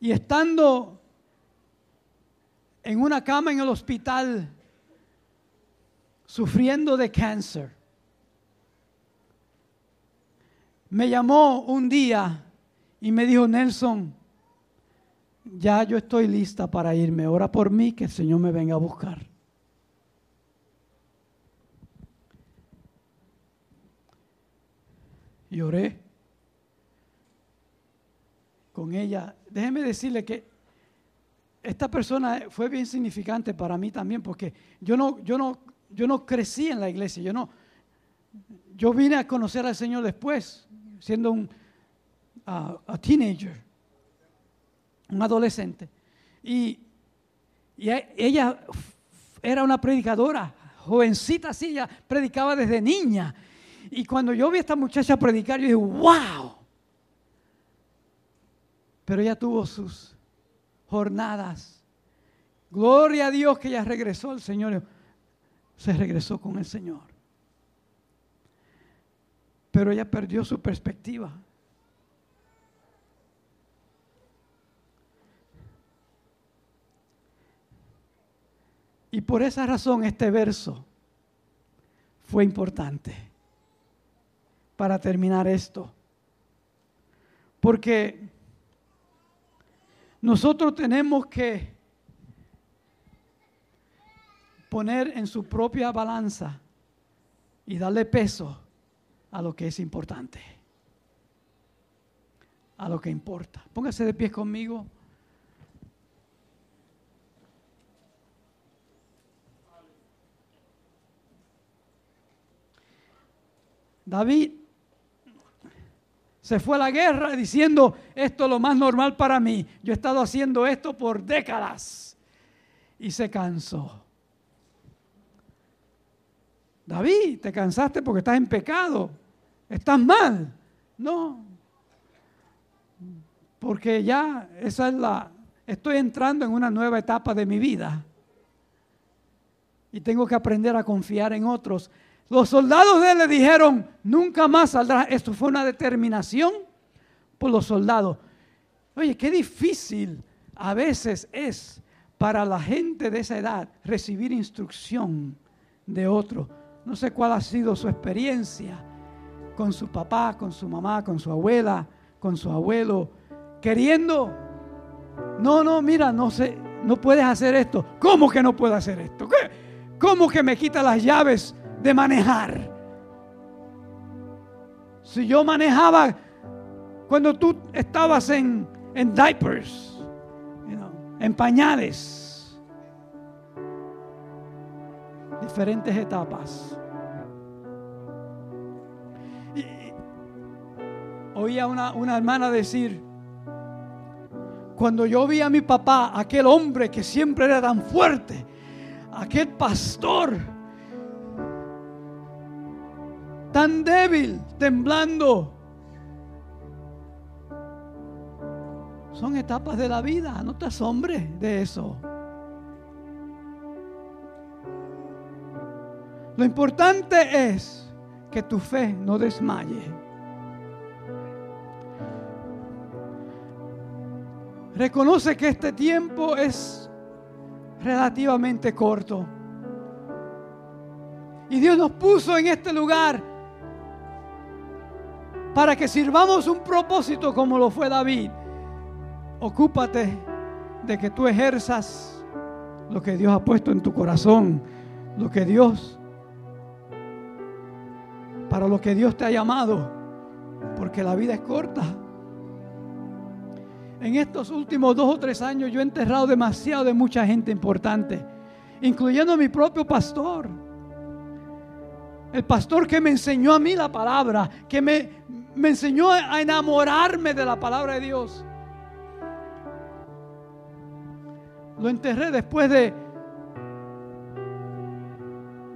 Y estando en una cama en el hospital, sufriendo de cáncer, me llamó un día y me dijo, Nelson, ya yo estoy lista para irme, ora por mí que el Señor me venga a buscar. Lloré con ella. Déjeme decirle que esta persona fue bien significante para mí también, porque yo no, yo no, yo no crecí en la iglesia, yo no, yo vine a conocer al Señor después, siendo un teenager, un adolescente. Y, y ella era una predicadora, jovencita así, ella predicaba desde niña. Y cuando yo vi a esta muchacha predicar, yo dije, wow. Pero ella tuvo sus jornadas. Gloria a Dios que ella regresó al Señor. Se regresó con el Señor. Pero ella perdió su perspectiva. Y por esa razón este verso fue importante para terminar esto. Porque nosotros tenemos que poner en su propia balanza y darle peso a lo que es importante, a lo que importa. Póngase de pie conmigo. David se fue a la guerra diciendo, esto es lo más normal para mí. Yo he estado haciendo esto por décadas. Y se cansó. David, te cansaste porque estás en pecado. Estás mal. No. Porque ya esa es la... Estoy entrando en una nueva etapa de mi vida. Y tengo que aprender a confiar en otros los soldados de él le dijeron, nunca más saldrá. Esto fue una determinación por los soldados. Oye, qué difícil a veces es para la gente de esa edad recibir instrucción de otro. No sé cuál ha sido su experiencia con su papá, con su mamá, con su abuela, con su abuelo, queriendo, no, no, mira, no sé, no puedes hacer esto. ¿Cómo que no puedo hacer esto? ¿Cómo que me quita las llaves de manejar. Si yo manejaba cuando tú estabas en, en diapers, en pañales, diferentes etapas. Oía una, una hermana decir, cuando yo vi a mi papá, aquel hombre que siempre era tan fuerte, aquel pastor, tan débil, temblando. Son etapas de la vida, no te asombres de eso. Lo importante es que tu fe no desmaye. Reconoce que este tiempo es relativamente corto. Y Dios nos puso en este lugar para que sirvamos un propósito como lo fue David. Ocúpate de que tú ejerzas lo que Dios ha puesto en tu corazón, lo que Dios, para lo que Dios te ha llamado, porque la vida es corta. En estos últimos dos o tres años yo he enterrado demasiado de mucha gente importante, incluyendo a mi propio pastor. El pastor que me enseñó a mí la palabra, que me, me enseñó a enamorarme de la palabra de Dios. Lo enterré después de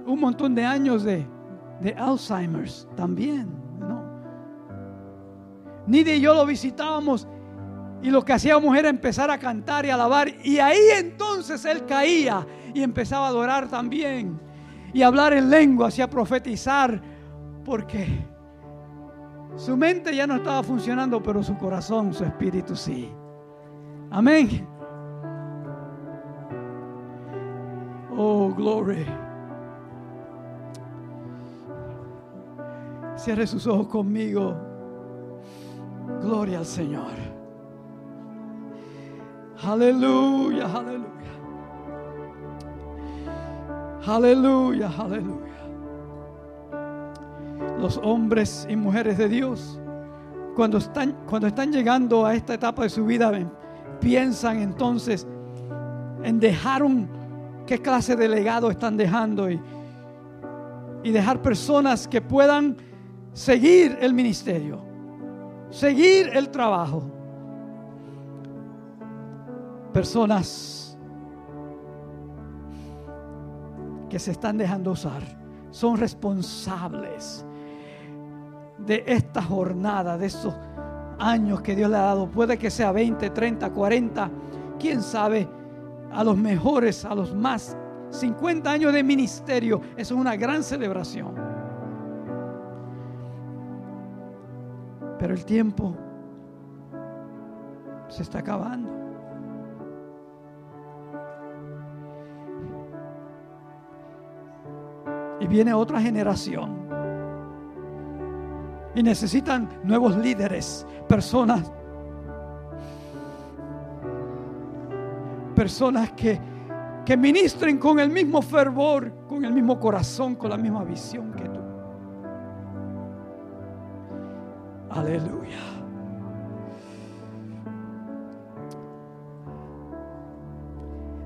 un montón de años de, de Alzheimer's también. ¿no? Nidia y yo lo visitábamos y lo que hacíamos era empezar a cantar y alabar. Y ahí entonces él caía y empezaba a adorar también. Y hablar en lengua, y a profetizar. Porque su mente ya no estaba funcionando, pero su corazón, su espíritu sí. Amén. Oh, glory. Cierre sus ojos conmigo. Gloria al Señor. Aleluya, aleluya. Aleluya, aleluya. Los hombres y mujeres de Dios, cuando están, cuando están llegando a esta etapa de su vida, piensan entonces en dejar un, qué clase de legado están dejando y, y dejar personas que puedan seguir el ministerio, seguir el trabajo. Personas que se están dejando usar son responsables de esta jornada, de estos años que Dios le ha dado. Puede que sea 20, 30, 40, quién sabe, a los mejores, a los más. 50 años de ministerio, eso es una gran celebración. Pero el tiempo se está acabando. Y viene otra generación. Y necesitan nuevos líderes, personas. Personas que, que ministren con el mismo fervor, con el mismo corazón, con la misma visión que tú. Aleluya.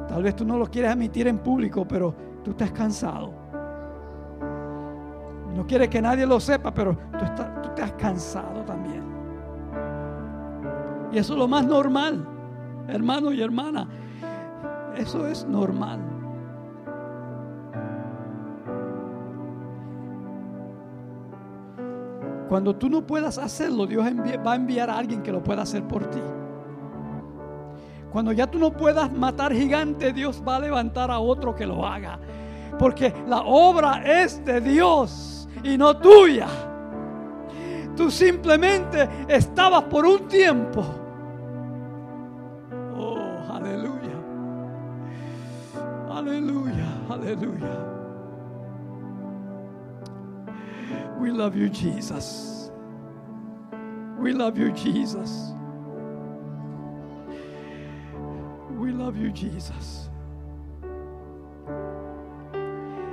Tal vez tú no lo quieres admitir en público, pero tú estás cansado. No quieres que nadie lo sepa, pero tú tú estás cansado también. Y eso es lo más normal, hermano y hermana. Eso es normal. Cuando tú no puedas hacerlo, Dios va a enviar a alguien que lo pueda hacer por ti. Cuando ya tú no puedas matar gigante, Dios va a levantar a otro que lo haga. Porque la obra es de Dios y no tuya. Tú simplemente estabas por un tiempo. Oh, aleluya. Aleluya, aleluya. We love you, Jesus. We love you, Jesus. We love you, Jesus.